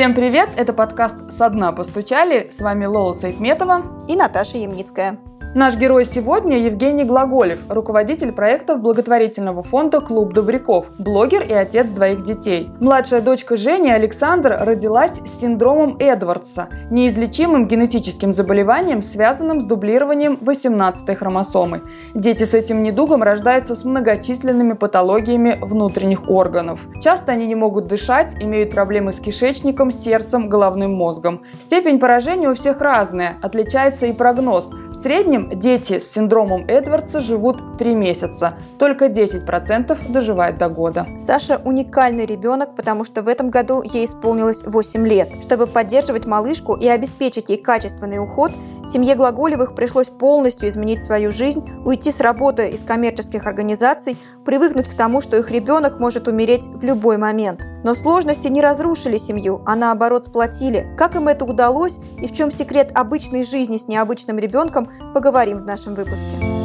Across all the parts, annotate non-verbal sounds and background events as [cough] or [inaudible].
Всем привет! Это подкаст «Со дна постучали». С вами Лола Сайтметова и Наташа Ямницкая. Наш герой сегодня Евгений Глаголев, руководитель проектов благотворительного фонда «Клуб добряков», блогер и отец двоих детей. Младшая дочка Жени, Александр, родилась с синдромом Эдвардса, неизлечимым генетическим заболеванием, связанным с дублированием 18-й хромосомы. Дети с этим недугом рождаются с многочисленными патологиями внутренних органов. Часто они не могут дышать, имеют проблемы с кишечником, сердцем, головным мозгом. Степень поражения у всех разная, отличается и прогноз. В среднем дети с синдромом Эдвардса живут 3 месяца. Только 10% доживает до года. Саша уникальный ребенок, потому что в этом году ей исполнилось 8 лет. Чтобы поддерживать малышку и обеспечить ей качественный уход, семье Глаголевых пришлось полностью изменить свою жизнь, уйти с работы из коммерческих организаций, привыкнуть к тому, что их ребенок может умереть в любой момент. Но сложности не разрушили семью, а наоборот сплотили. Как им это удалось и в чем секрет обычной жизни с необычным ребенком, поговорим в нашем выпуске.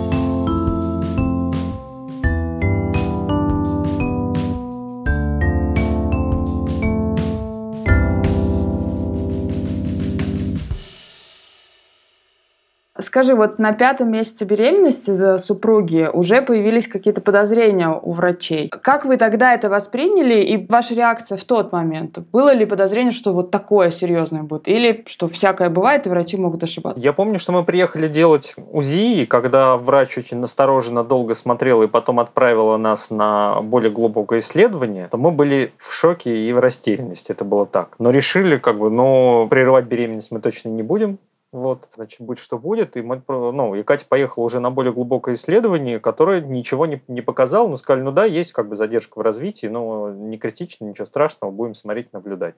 Скажи, вот на пятом месяце беременности да, супруги уже появились какие-то подозрения у врачей. Как вы тогда это восприняли и ваша реакция в тот момент? Было ли подозрение, что вот такое серьезное будет? Или что всякое бывает, и врачи могут ошибаться? Я помню, что мы приехали делать УЗИ, и когда врач очень настороженно долго смотрел и потом отправила нас на более глубокое исследование, то мы были в шоке и в растерянности. Это было так. Но решили, как бы, ну, прерывать беременность мы точно не будем. Вот, значит, будет что будет. И мы, ну, и Катя поехала уже на более глубокое исследование, которое ничего не, не показало, но сказали, ну да, есть как бы задержка в развитии, но не критично, ничего страшного, будем смотреть, наблюдать.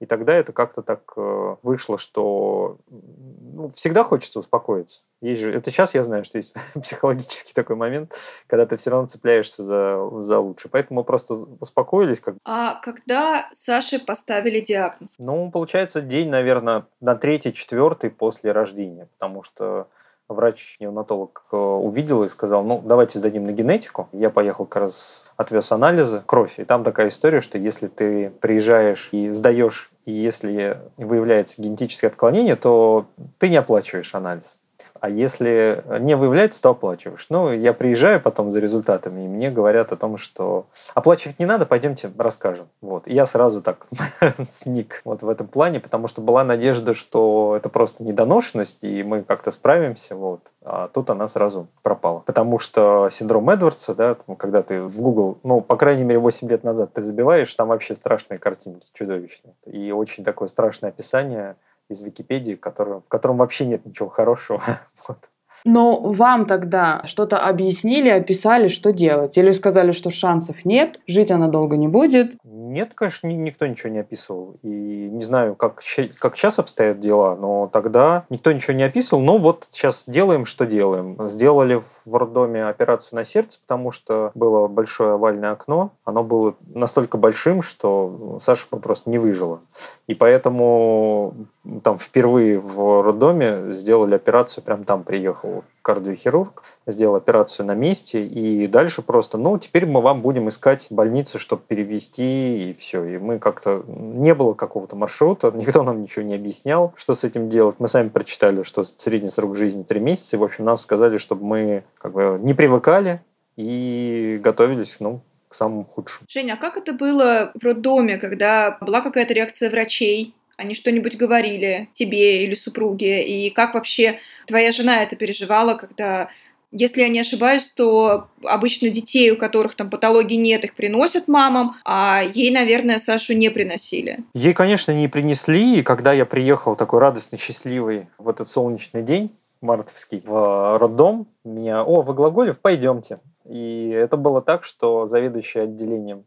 И тогда это как-то так э, вышло, что ну, всегда хочется успокоиться. Есть же, это сейчас я знаю, что есть [laughs] психологический такой момент, когда ты все равно цепляешься за, за лучше. Поэтому мы просто успокоились. Как... А когда Саше поставили диагноз? Ну, получается, день, наверное, на третий, четвертый после рождения, потому что врач-неонатолог э, увидел и сказал, ну, давайте сдадим на генетику. Я поехал как раз, отвез анализы, кровь. И там такая история, что если ты приезжаешь и сдаешь, и если выявляется генетическое отклонение, то ты не оплачиваешь анализ. А если не выявляется, то оплачиваешь. Ну, я приезжаю потом за результатами, и мне говорят о том, что оплачивать не надо, пойдемте расскажем. Вот. И я сразу так [laughs] сник вот в этом плане, потому что была надежда, что это просто недоношенность, и мы как-то справимся. Вот. А тут она сразу пропала. Потому что синдром Эдвардса, да, когда ты в Google, ну, по крайней мере, 8 лет назад ты забиваешь, там вообще страшные картинки, чудовищные. И очень такое страшное описание из Википедии, в котором, в котором вообще нет ничего хорошего. [laughs] вот. Но вам тогда что-то объяснили, описали, что делать? Или сказали, что шансов нет, жить она долго не будет? Нет, конечно, никто ничего не описывал. И не знаю, как, как сейчас обстоят дела, но тогда никто ничего не описывал. Но вот сейчас делаем, что делаем. Сделали в роддоме операцию на сердце, потому что было большое овальное окно. Оно было настолько большим, что Саша просто не выжила. И поэтому там впервые в роддоме сделали операцию, прям там приехал кардиохирург, сделал операцию на месте, и дальше просто, ну, теперь мы вам будем искать больницы, чтобы перевести, и все. И мы как-то, не было какого-то маршрута, [laughs] никто нам ничего не объяснял, что с этим делать. Мы сами прочитали, что средний срок жизни 3 месяца, и, в общем, нам сказали, чтобы мы как бы не привыкали и готовились, ну, к самому худшему. Женя, а как это было в роддоме, когда была какая-то реакция врачей? Они что-нибудь говорили тебе или супруге? И как вообще твоя жена это переживала, когда если я не ошибаюсь, то обычно детей, у которых там патологии нет, их приносят мамам, а ей, наверное, Сашу не приносили. Ей, конечно, не принесли, и когда я приехал такой радостный, счастливый в этот солнечный день, мартовский, в роддом, меня, о, вы Глаголев, пойдемте. И это было так, что заведующая отделением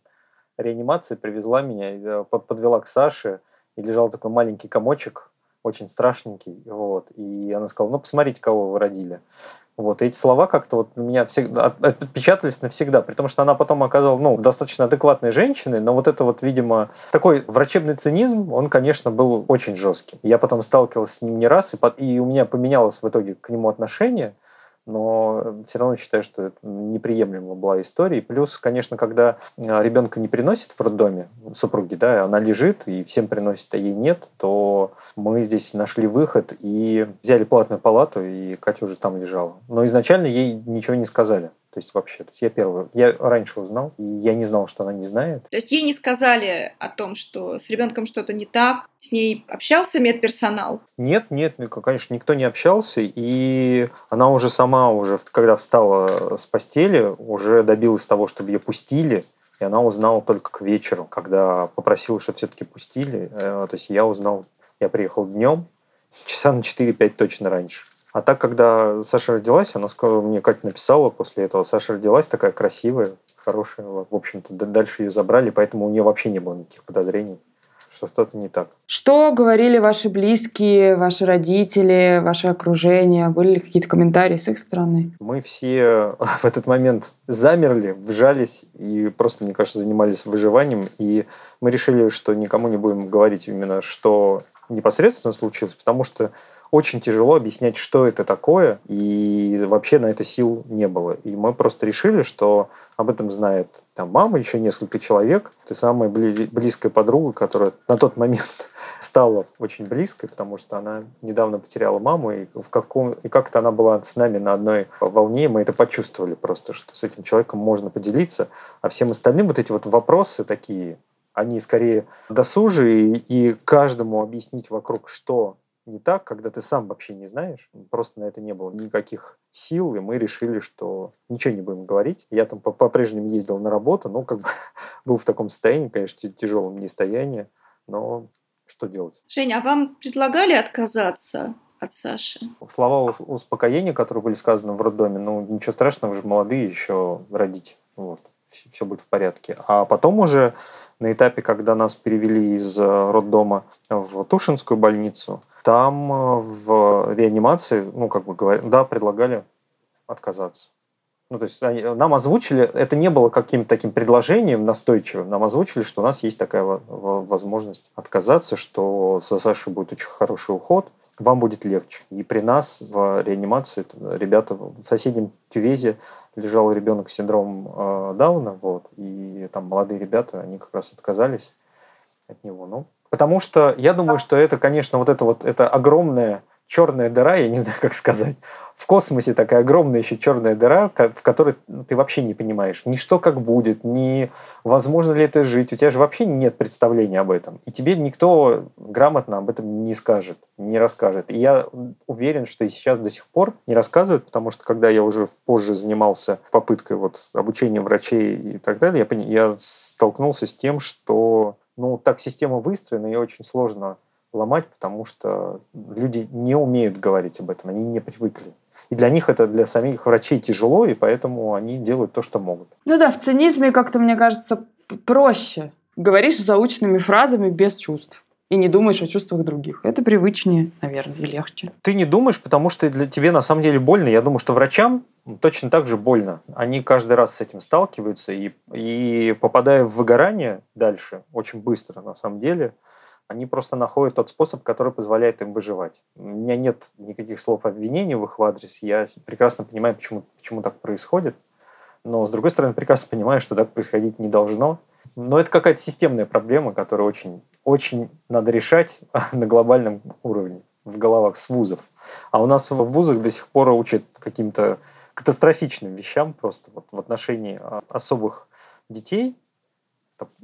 реанимации привезла меня, подвела к Саше, и лежал такой маленький комочек, очень страшненький, вот, и она сказала, ну, посмотрите, кого вы родили. Вот, и эти слова как-то вот у меня всегда отпечатались навсегда, при том, что она потом оказалась, ну, достаточно адекватной женщиной, но вот это вот, видимо, такой врачебный цинизм, он, конечно, был очень жесткий. Я потом сталкивался с ним не раз, и, и у меня поменялось в итоге к нему отношение, но все равно считаю, что неприемлема была история. И плюс, конечно, когда а, ребенка не приносит в роддоме, супруги, да, она лежит и всем приносит, а ей нет, то мы здесь нашли выход и взяли платную палату, и Катя уже там лежала. Но изначально ей ничего не сказали. То есть вообще, то есть я первый, я раньше узнал, и я не знал, что она не знает. То есть ей не сказали о том, что с ребенком что-то не так, с ней общался медперсонал? Нет, нет, конечно, никто не общался, и она уже сама, уже когда встала с постели, уже добилась того, чтобы ее пустили, и она узнала только к вечеру, когда попросила, чтобы все-таки пустили. Э, то есть я узнал, я приехал днем, часа на 4-5 точно раньше. А так, когда Саша родилась, она сказала, мне Катя написала после этого, Саша родилась такая красивая, хорошая, в общем-то, дальше ее забрали, поэтому у нее вообще не было никаких подозрений что что-то не так. Что говорили ваши близкие, ваши родители, ваше окружение? Были ли какие-то комментарии с их стороны? Мы все [laughs] в этот момент замерли, вжались и просто, мне кажется, занимались выживанием. И мы решили, что никому не будем говорить именно, что непосредственно случилось, потому что очень тяжело объяснять, что это такое, и вообще на это сил не было. И мы просто решили, что об этом знает там мама, еще несколько человек. Это самая близкая подруга, которая на тот момент [laughs] стала очень близкой, потому что она недавно потеряла маму, и, в каком, и как-то она была с нами на одной волне, и мы это почувствовали просто, что с этим человеком можно поделиться, а всем остальным вот эти вот вопросы такие, они скорее досужие, и каждому объяснить вокруг, что не так, когда ты сам вообще не знаешь. Просто на это не было никаких сил, и мы решили, что ничего не будем говорить. Я там по-прежнему ездил на работу, но как бы [laughs] был в таком состоянии, конечно, тяжелом состоянии, но что делать? Женя, а вам предлагали отказаться от Саши? Слова успокоения, которые были сказаны в роддоме, ну, ничего страшного, вы же молодые еще родить. Вот все будет в порядке. А потом уже на этапе, когда нас перевели из э, роддома в Тушинскую больницу, там э, в реанимации, ну, как бы говоря, да, предлагали отказаться. Ну, то есть они, нам озвучили, это не было каким-то таким предложением настойчивым, нам озвучили, что у нас есть такая возможность отказаться, что за Сашей будет очень хороший уход, вам будет легче. И при нас в реанимации ребята в соседнем кювезе лежал ребенок с синдромом э, Дауна, вот, и там молодые ребята, они как раз отказались от него. Ну, потому что я думаю, что это, конечно, вот это вот это огромное черная дыра, я не знаю, как сказать. В космосе такая огромная еще черная дыра, в которой ты вообще не понимаешь ни что как будет, ни возможно ли это жить. У тебя же вообще нет представления об этом. И тебе никто грамотно об этом не скажет, не расскажет. И я уверен, что и сейчас до сих пор не рассказывают, потому что когда я уже позже занимался попыткой вот обучения врачей и так далее, я, я столкнулся с тем, что ну, так система выстроена, и очень сложно ломать, потому что люди не умеют говорить об этом, они не привыкли. И для них это для самих врачей тяжело, и поэтому они делают то, что могут. Ну да, в цинизме как-то, мне кажется, проще. Говоришь заученными фразами без чувств и не думаешь о чувствах других. Это привычнее, наверное, и легче. Ты не думаешь, потому что для тебе на самом деле больно. Я думаю, что врачам точно так же больно. Они каждый раз с этим сталкиваются и, и попадая в выгорание дальше, очень быстро на самом деле, они просто находят тот способ, который позволяет им выживать. У меня нет никаких слов обвинений в их адрес. Я прекрасно понимаю, почему, почему так происходит. Но, с другой стороны, прекрасно понимаю, что так происходить не должно. Но это какая-то системная проблема, которую очень, очень надо решать [laughs] на глобальном уровне в головах с вузов. А у нас в вузах до сих пор учат каким-то катастрофичным вещам просто вот в отношении а, особых детей,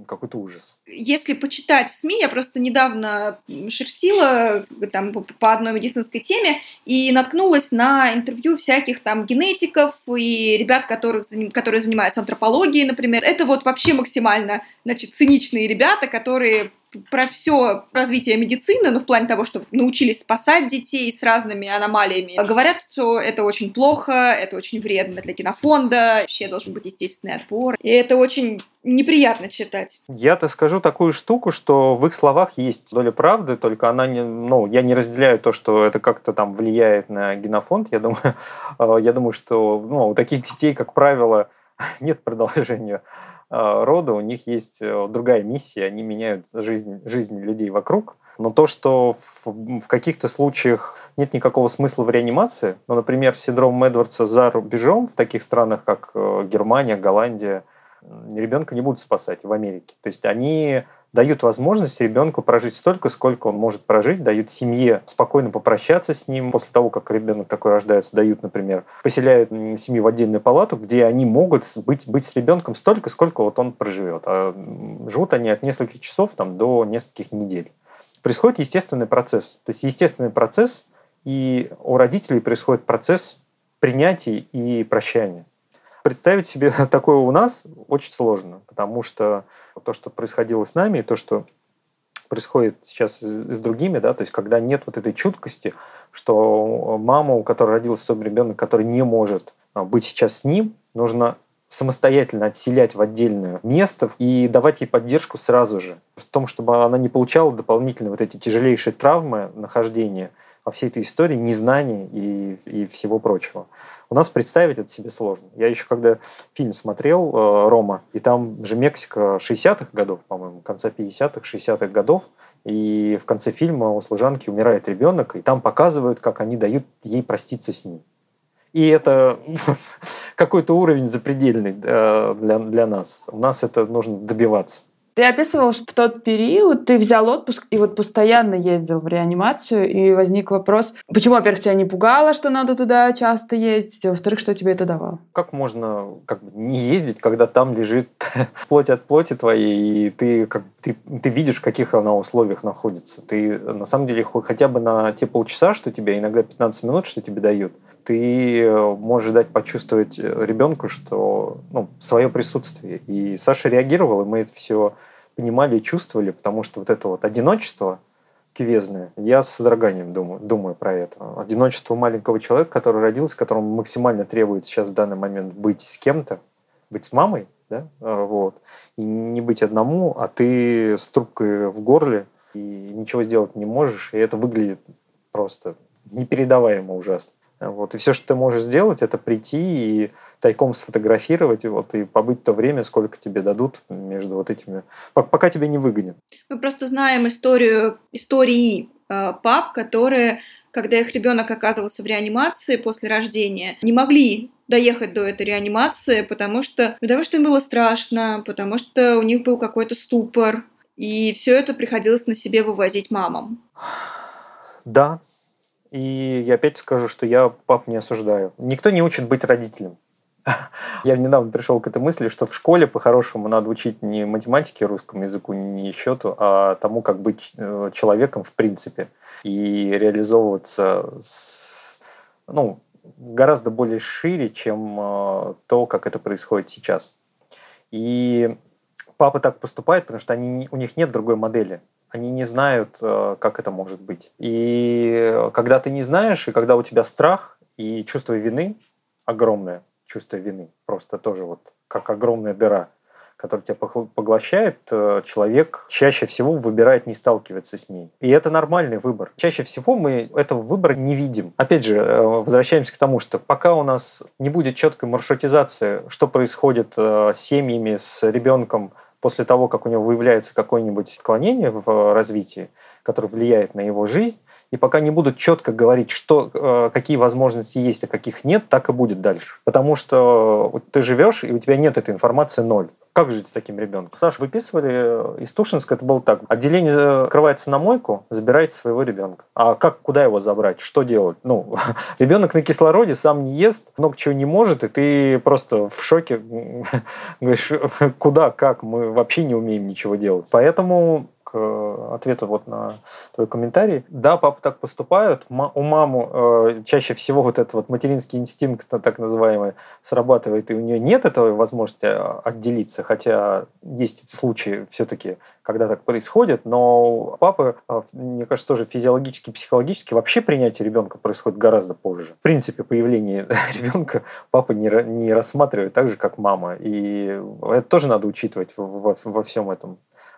какой-то ужас. Если почитать в СМИ, я просто недавно шерстила там, по одной медицинской теме и наткнулась на интервью всяких там генетиков и ребят, которых, которые занимаются антропологией, например. Это вот вообще максимально значит, циничные ребята, которые про все развитие медицины, ну, в плане того, что научились спасать детей с разными аномалиями. Говорят, что это очень плохо, это очень вредно для генофонда, вообще должен быть естественный отбор. И это очень неприятно читать. Я-то скажу такую штуку, что в их словах есть доля правды, только она не, ну, я не разделяю то, что это как-то там влияет на генофонд. Я думаю, [laughs] э, я думаю, что ну, у таких детей, как правило, [laughs] нет продолжения а, рода, у них есть э, другая миссия, они меняют жизнь, жизнь людей вокруг, Но то, что в, в каких-то случаях нет никакого смысла в реанимации, ну, например, синдром Эдвардса за рубежом в таких странах, как э, Германия, Голландия, ребенка не будут спасать в Америке. То есть они дают возможность ребенку прожить столько, сколько он может прожить, дают семье спокойно попрощаться с ним. После того, как ребенок такой рождается, дают, например, поселяют семью в отдельную палату, где они могут быть, быть с ребенком столько, сколько вот он проживет. А живут они от нескольких часов там, до нескольких недель. Происходит естественный процесс. То есть естественный процесс, и у родителей происходит процесс принятия и прощания представить себе [laughs] такое у нас очень сложно, потому что то, что происходило с нами, то, что происходит сейчас с другими, да, то есть когда нет вот этой чуткости, что мама, у которой родился свой ребенок, который не может а, быть сейчас с ним, нужно самостоятельно отселять в отдельное место и давать ей поддержку сразу же. В том, чтобы она не получала дополнительно вот эти тяжелейшие травмы нахождения – во всей этой истории незнания и, и всего прочего. У нас представить это себе сложно. Я еще когда фильм смотрел э, «Рома», и там же Мексика 60-х годов, по-моему, конца 50-х, 60-х годов, и в конце фильма у служанки умирает ребенок, и там показывают, как они дают ей проститься с ним. И это [laughs] какой-то уровень запредельный э, для, для нас. У нас это нужно добиваться. Ты описывал, что в тот период ты взял отпуск и вот постоянно ездил в реанимацию, и возник вопрос, почему, во-первых, тебя не пугало, что надо туда часто ездить, а во-вторых, что тебе это давало? Как можно как бы, не ездить, когда там лежит [laughs] плоть от плоти твоей, и ты, как, ты, ты видишь, в каких она условиях находится. Ты на самом деле хотя бы на те полчаса, что тебе, иногда 15 минут, что тебе дают, ты э, можешь дать почувствовать э, ребенку, что ну, свое присутствие. И Саша реагировал, и мы это все понимали и чувствовали, потому что вот это вот одиночество кивезное, я с содроганием думаю, думаю про это. Одиночество маленького человека, который родился, которому максимально требует сейчас в данный момент быть с кем-то, быть с мамой, да, а, вот, и не быть одному, а ты с трубкой в горле, и ничего сделать не можешь, и это выглядит просто непередаваемо ужасно. Вот. И все, что ты можешь сделать, это прийти и тайком сфотографировать вот, и побыть то время, сколько тебе дадут между вот этими, пока тебя не выгонят. Мы просто знаем историю, истории э, пап, которые, когда их ребенок оказывался в реанимации после рождения, не могли доехать до этой реанимации, потому что, потому что им было страшно, потому что у них был какой-то ступор, и все это приходилось на себе вывозить мамам. Да, и я опять скажу, что я пап не осуждаю. Никто не учит быть родителем. [laughs] Я недавно пришел к этой мысли, что в школе по-хорошему надо учить не математике, русскому языку, не счету, а тому, как быть э, человеком в принципе и реализовываться с, ну, гораздо более шире, чем э, то, как это происходит сейчас. И папы так поступают, потому что они, у них нет другой модели они не знают, э, как это может быть. И когда ты не знаешь, и когда у тебя страх и чувство вины, огромное чувство вины, просто тоже вот как огромная дыра, которая тебя поглощает, э, человек чаще всего выбирает не сталкиваться с ней. И это нормальный выбор. Чаще всего мы этого выбора не видим. Опять же, э, возвращаемся к тому, что пока у нас не будет четкой маршрутизации, что происходит с семьями, с ребенком, после того, как у него выявляется какое-нибудь отклонение в развитии, которое влияет на его жизнь, и пока не будут четко говорить, что, э, какие возможности есть, а каких нет, так и будет дальше. Потому что ты живешь, и у тебя нет этой информации ноль. Как жить с таким ребенком? Сашу выписывали э, из Тушинска, это было так. Отделение закрывается на мойку, забирайте своего ребенка. А как, куда его забрать? Что делать? Ну, [laughs] ребенок на кислороде сам не ест, много чего не может, и ты просто в шоке [laughs] говоришь, [laughs] куда, как, мы вообще не умеем ничего делать. Поэтому к э, ответу вот на твой комментарий. Да, папы так поступают. У маму э, чаще всего вот этот вот материнский инстинкт, так называемый, срабатывает, и у нее нет этого возможности а, отделиться, хотя есть эти случаи все-таки, когда так происходит, но папы, э, мне кажется, тоже физиологически, психологически вообще принятие ребенка происходит гораздо позже. В принципе, появление [laughs] ребенка папа не, не рассматривает так же, как мама, и это тоже надо учитывать во, во, во всем этом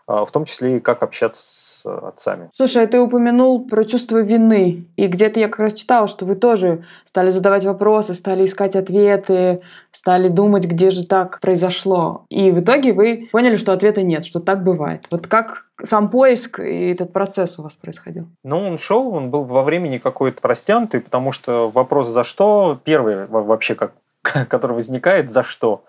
в том числе и как общаться с отцами. Слушай, а ты упомянул про чувство вины, и где-то я как раз читала, что вы тоже стали задавать вопросы, стали искать ответы, стали думать, где же так произошло. И в итоге вы поняли, что ответа нет, что так бывает. Вот как сам поиск и этот процесс у вас происходил? Ну, он шел, он был во времени какой-то простянутый, потому что вопрос «за что?» первый вообще, как, [laughs] который возникает «за что?».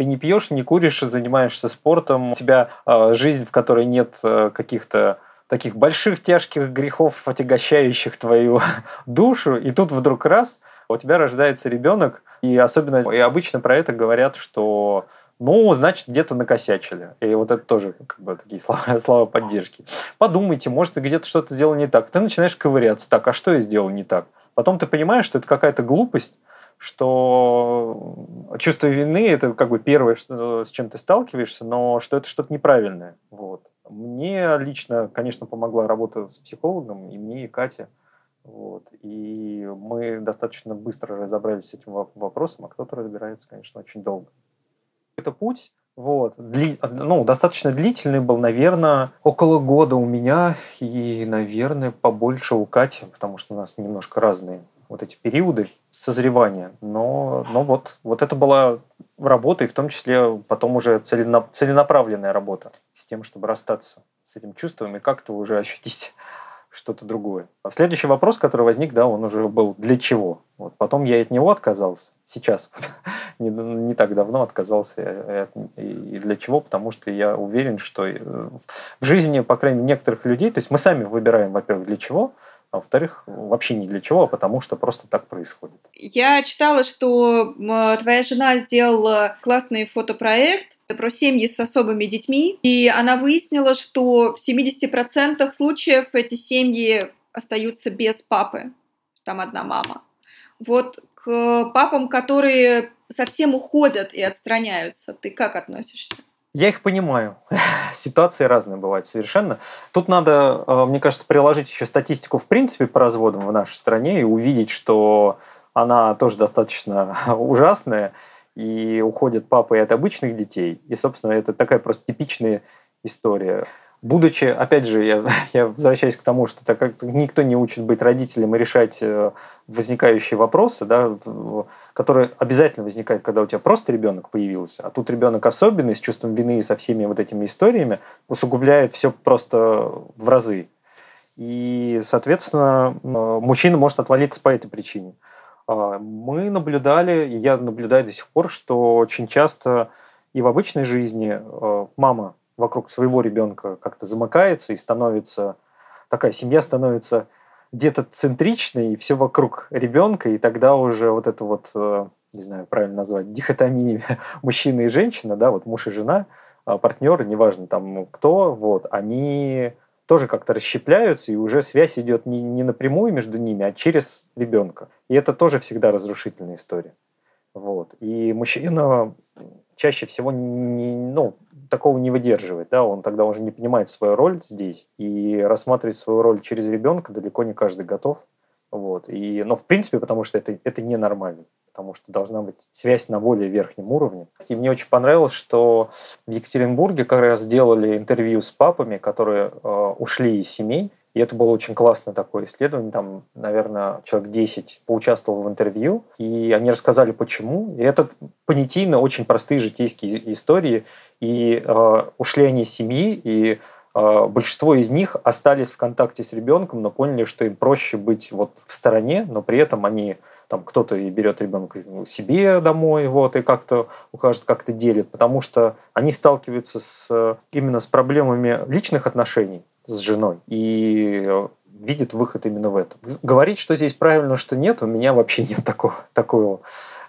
Ты не пьешь, не куришь, занимаешься спортом, у тебя э, жизнь, в которой нет э, каких-то таких больших тяжких грехов, отягощающих твою [laughs] душу, и тут вдруг раз у тебя рождается ребенок, и особенно и обычно про это говорят, что ну, значит, где-то накосячили. И вот это тоже как бы такие [laughs] слова, слова поддержки. Подумайте, может, ты где-то что-то сделал не так. Ты начинаешь ковыряться. Так, а что я сделал не так? Потом ты понимаешь, что это какая-то глупость, что чувство вины – это как бы первое, что, с чем ты сталкиваешься, но что это что-то неправильное. Вот. Мне лично, конечно, помогла работа с психологом, и мне, и Кате. Вот. И мы достаточно быстро разобрались с этим вопросом, а кто-то разбирается, конечно, очень долго. Это путь, вот, дли, ну, достаточно длительный был, наверное, около года у меня и, наверное, побольше у Кати, потому что у нас немножко разные вот эти периоды созревания. Но, но вот, вот это была работа, и в том числе потом уже целенаправленная работа с тем, чтобы расстаться с этим чувством и как-то уже ощутить что-то другое. А следующий вопрос, который возник, да, он уже был для чего? Вот потом я от него отказался. Сейчас, вот, [laughs] не, не так давно отказался. И для чего? Потому что я уверен, что э, в жизни, по крайней мере, некоторых людей, то есть мы сами выбираем, во-первых, для чего, а во-вторых, вообще не для чего, а потому что просто так происходит. Я читала, что твоя жена сделала классный фотопроект про семьи с особыми детьми, и она выяснила, что в 70% случаев эти семьи остаются без папы, там одна мама. Вот к папам, которые совсем уходят и отстраняются, ты как относишься? Я их понимаю. [laughs] Ситуации разные бывают совершенно. Тут надо, э, мне кажется, приложить еще статистику в принципе по разводам в нашей стране и увидеть, что она тоже достаточно [laughs] ужасная, и уходят папы от обычных детей. И, собственно, это такая просто типичная история будучи, опять же, я, [laughs] я возвращаюсь к тому, что так как никто не учит быть родителем и решать э, возникающие вопросы, да, которые обязательно возникают, когда у тебя просто ребенок появился, а тут ребенок особенный, с чувством вины и со всеми вот этими историями, усугубляет все просто в разы. И, соответственно, мужчина может отвалиться по этой причине. А, мы наблюдали, я наблюдаю до сих пор, что очень часто и в обычной жизни э, мама вокруг своего ребенка как-то замыкается и становится такая семья становится где-то центричной, и все вокруг ребенка, и тогда уже вот это вот, э, не знаю, правильно назвать, дихотомия [laughs] мужчины и женщина, да, вот муж и жена, а партнеры, неважно там кто, вот, они тоже как-то расщепляются, и уже связь идет не, не напрямую между ними, а через ребенка. И это тоже всегда разрушительная история. Вот. И мужчина чаще всего не, ну, такого не выдерживает, да, он тогда уже не понимает свою роль здесь, и рассматривать свою роль через ребенка далеко не каждый готов. Вот. И, но в принципе, потому что это, это ненормально, потому что должна быть связь на более верхнем уровне. И мне очень понравилось, что в Екатеринбурге как раз делали интервью с папами, которые э, ушли из семей, и это было очень классное такое исследование. Там, наверное, человек 10 поучаствовал в интервью, и они рассказали, почему. И это понятийно очень простые житейские истории. И э, ушли они из семьи, и э, большинство из них остались в контакте с ребенком, но поняли, что им проще быть вот в стороне, но при этом они там кто-то и берет ребенка себе домой, вот, и как-то ухаживает, как-то делит, потому что они сталкиваются с, именно с проблемами личных отношений, с женой и э, видит выход именно в этом. Говорить, что здесь правильно, что нет, у меня вообще нет такого, [laughs] такого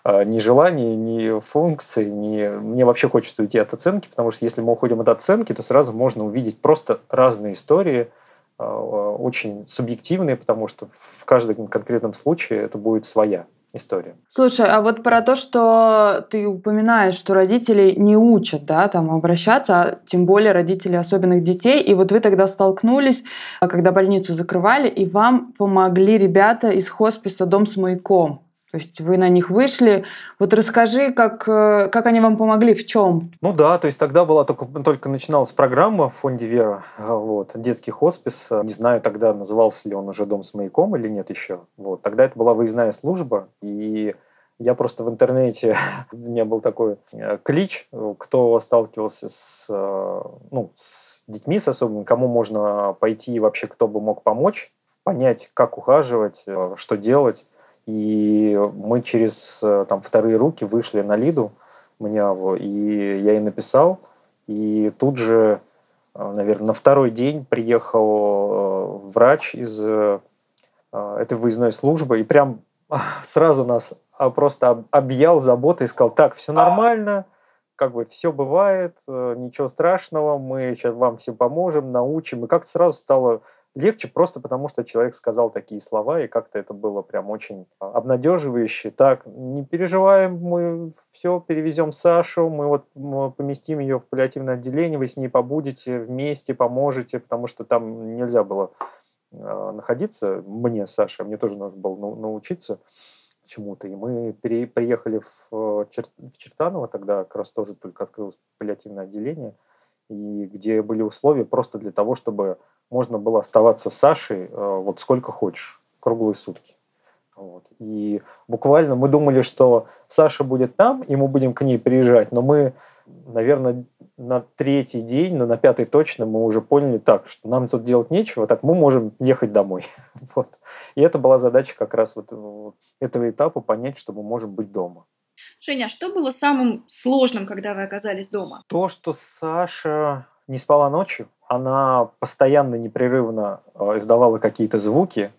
э, ни желания, ни функции, ни... мне вообще хочется уйти от оценки, потому что если мы уходим от оценки, то сразу можно увидеть просто разные истории, э, очень субъективные, потому что в каждом конкретном случае это будет своя история. Слушай, а вот про то, что ты упоминаешь, что родители не учат, да, там обращаться, а тем более родители особенных детей, и вот вы тогда столкнулись, когда больницу закрывали, и вам помогли ребята из хосписа «Дом с маяком». То есть вы на них вышли. Вот расскажи, как, э, как они вам помогли, в чем? Ну да, то есть тогда была только, только начиналась программа в фонде Вера, вот, детский хоспис. Не знаю тогда, назывался ли он уже дом с маяком или нет еще. Вот, тогда это была выездная служба, и я просто в интернете, [laughs] у меня был такой э, клич, кто сталкивался с, э, ну, с детьми с особыми, кому можно пойти вообще, кто бы мог помочь, понять, как ухаживать, что делать. И мы через э, там, вторые руки вышли на Лиду Мняву, и я ей написал. И тут же, э, наверное, на второй день приехал э, врач из этой выездной службы и прям [laughs] сразу нас а, просто объял заботой и сказал, так, все нормально, как бы все бывает, ничего страшного, мы сейчас вам все поможем, научим. И как-то сразу стало легче просто потому, что человек сказал такие слова, и как-то это было прям очень обнадеживающе. Так, не переживаем, мы все перевезем Сашу, мы вот поместим ее в паллиативное отделение, вы с ней побудете вместе, поможете, потому что там нельзя было э, находиться мне, Саша, мне тоже нужно было научиться чему-то. И мы пере, приехали в, Чер, в Чертаново, тогда как раз тоже только открылось паллиативное отделение, и где были условия просто для того, чтобы можно было оставаться с Сашей э, вот сколько хочешь, круглые сутки. Вот. И буквально мы думали, что Саша будет там, и мы будем к ней приезжать, но мы, наверное, на третий день, но на пятый точно мы уже поняли так, что нам тут делать нечего, так мы можем ехать домой. [laughs] вот. И это была задача как раз вот этого этапа понять, что мы можем быть дома. Женя, а что было самым сложным, когда вы оказались дома? То, что Саша не спала ночью, она постоянно, непрерывно э, издавала какие-то звуки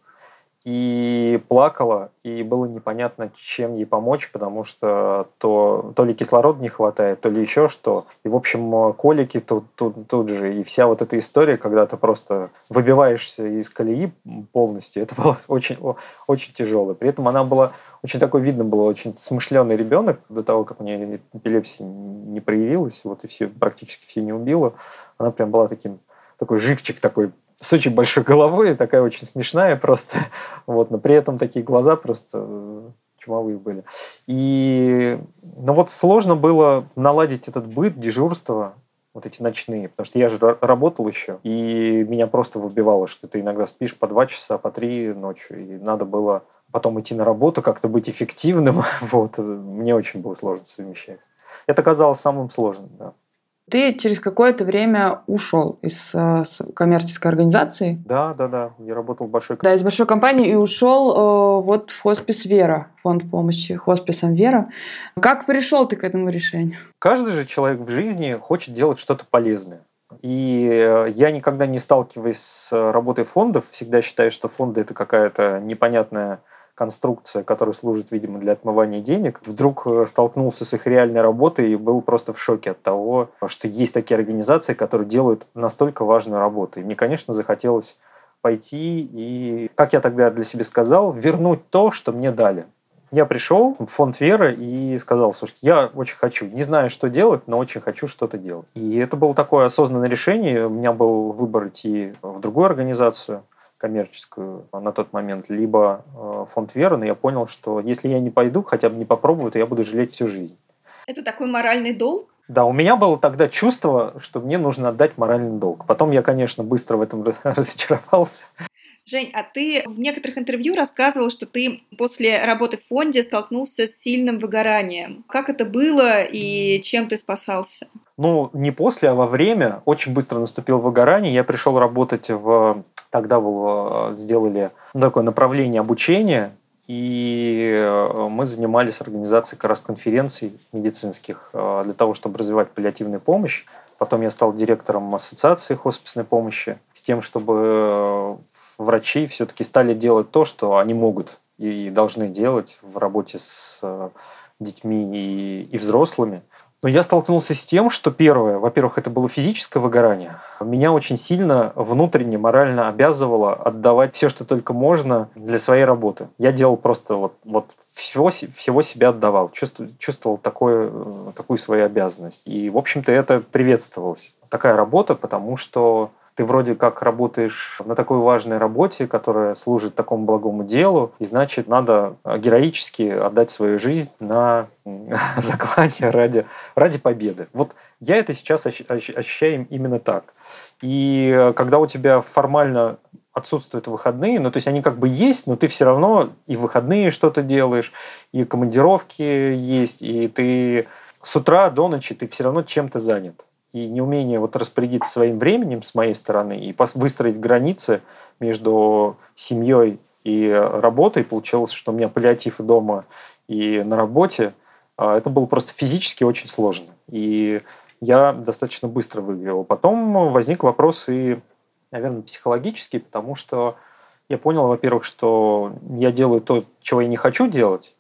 и плакала, и было непонятно, чем ей помочь, потому что то, то ли кислород не хватает, то ли еще что. И, в общем, колики тут, тут, тут же. И вся вот эта история, когда ты просто выбиваешься из колеи полностью, это было [laughs] очень, очень тяжело. При этом она была очень такой видно было, очень смышленый ребенок до того, как у нее эпилепсия не проявилась, вот и все, практически все не убила. Она прям была таким, такой живчик такой с очень большой головой, такая очень смешная просто, [laughs] вот, но при этом такие глаза просто э, чумовые были. И, ну вот сложно было наладить этот быт, дежурство, вот эти ночные, потому что я же работал еще, и меня просто выбивало, что ты иногда спишь по два часа, по три ночью, и надо было потом идти на работу, как-то быть эффективным. [laughs] Вот. Мне очень было сложно совмещать. Это казалось самым сложным, да. Ты через какое-то время ушел из э, коммерческой организации. Да, да, да. Я работал в большой Да, из большой компании и ушел э, вот в хоспис Вера, фонд помощи хосписам Вера. Как пришел ты к этому решению? Каждый же человек в жизни хочет делать что-то полезное. И э, я никогда не сталкиваясь с работой фондов, всегда считаю, что фонды это какая-то непонятная конструкция, которая служит, видимо, для отмывания денег, вдруг э, столкнулся с их реальной работой и был просто в шоке от того, что есть такие организации, которые делают настолько важную работу. И мне, конечно, захотелось пойти и, как я тогда для себя сказал, вернуть то, что мне дали. Я пришел в фонд Веры и сказал, слушайте, я очень хочу, не знаю, что делать, но очень хочу что-то делать. И это было такое осознанное решение. У меня был выбор идти в другую организацию, коммерческую на тот момент, либо э, фонд веры, но я понял, что если я не пойду, хотя бы не попробую, то я буду жалеть всю жизнь. Это такой моральный долг? Да, у меня было тогда чувство, что мне нужно отдать моральный долг. Потом я, конечно, быстро в этом [laughs] разочаровался. Жень, а ты в некоторых интервью рассказывал, что ты после работы в фонде столкнулся с сильным выгоранием. Как это было и чем ты спасался? Ну, не после, а во время. Очень быстро наступил выгорание. Я пришел работать в Тогда э, сделали такое направление обучения, и э, мы занимались организацией как раз конференций медицинских э, для того, чтобы развивать паллиативную помощь. Потом я стал директором ассоциации хосписной помощи с тем, чтобы врачи все-таки стали делать то, что они могут и должны делать в работе с детьми и, и взрослыми. Но я столкнулся с тем, что первое, во-первых, это было физическое выгорание. Меня очень сильно внутренне, морально обязывало отдавать все, что только можно для своей работы. Я делал просто вот, вот всего, всего себя отдавал, чувствовал, чувствовал такое, такую свою обязанность. И, в общем-то, это приветствовалось. Такая работа, потому что ты вроде как работаешь на такой важной работе, которая служит такому благому делу, и значит, надо героически отдать свою жизнь на [laughs] заклание ради, ради победы. Вот я это сейчас ощущаю именно так. И когда у тебя формально отсутствуют выходные, ну то есть они как бы есть, но ты все равно и выходные что-то делаешь, и командировки есть, и ты с утра до ночи ты все равно чем-то занят. И неумение вот распорядиться своим временем с моей стороны и выстроить границы между семьей и работой, получилось, что у меня паллиатив дома, и на работе, а, это было просто физически очень сложно. И я достаточно быстро выиграл. Потом возник вопрос и наверное, психологический, потому что я понял, во-первых, что я делаю то, чего я не хочу делать,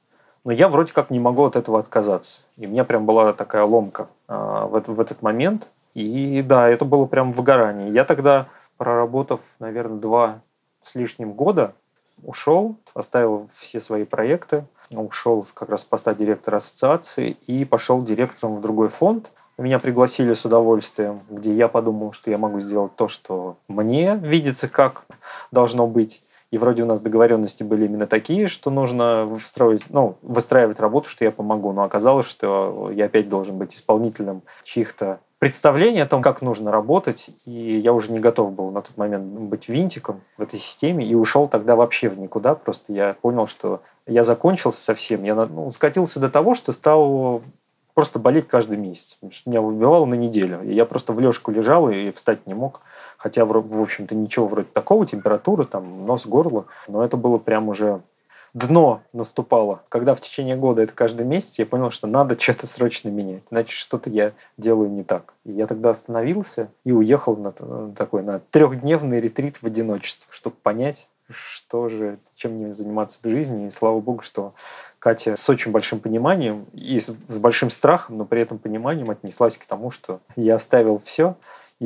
но я вроде как не могу от этого отказаться. И у меня прям была такая ломка э, в, в этот момент. И да, это было прям выгорание. Я тогда, проработав, наверное, два с лишним года, ушел, оставил все свои проекты, ушел как раз с поста директора ассоциации и пошел директором в другой фонд – меня пригласили с удовольствием, где я подумал, что я могу сделать то, что мне видится, как должно быть. И вроде у нас договоренности были именно такие, что нужно встроить, ну, выстраивать работу, что я помогу. Но оказалось, что я опять должен быть исполнителем чьих-то представлений о том, как нужно работать. И я уже не готов был на тот момент быть винтиком в этой системе. И ушел тогда вообще в никуда. Просто я понял, что я закончился совсем. Я ну, скатился до того, что стал просто болеть каждый месяц. Меня выбивало на неделю. Я просто в лёжку лежал и встать не мог. Хотя, в общем-то, ничего вроде такого, температура, там, нос, горло. Но это было прям уже дно наступало. Когда в течение года это каждый месяц, я понял, что надо что-то срочно менять. Значит, что-то я делаю не так. И я тогда остановился и уехал на такой на трехдневный ретрит в одиночестве, чтобы понять, что же, чем мне заниматься в жизни. И слава богу, что Катя с очень большим пониманием и с большим страхом, но при этом пониманием отнеслась к тому, что я оставил все,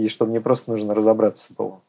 и что мне просто нужно разобраться было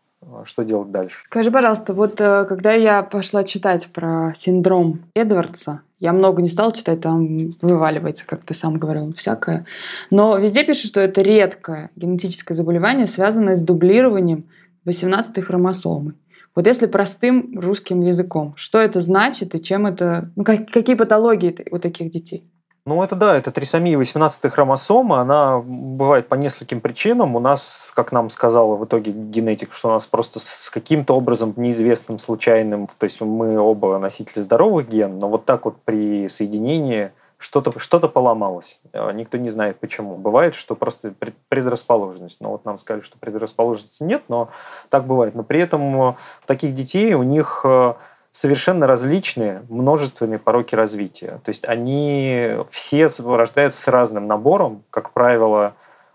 что делать дальше. Скажи, пожалуйста, вот э, когда я пошла читать про синдром Эдвардса, я много не стала читать, там вываливается, как ты сам говорил, всякое. Но везде пишут, что это редкое генетическое заболевание, связанное с дублированием 18-й хромосомы. Вот если простым русским языком, что это значит и чем это, ну, как, какие патологии у таких детей? Ну, это да, это трисомия 18 хромосомы, она бывает по нескольким причинам. У нас, как нам сказала в итоге генетик, что у нас просто с каким-то образом неизвестным, случайным, то есть мы оба носители здоровых ген, но вот так вот при соединении что-то что поломалось. Э, никто не знает почему. Бывает, что просто предрасположенность. Но вот нам сказали, что предрасположенности нет, но так бывает. Но при этом у таких детей у них э, совершенно различные множественные пороки развития. То есть они все рождаются с разным набором, как правило,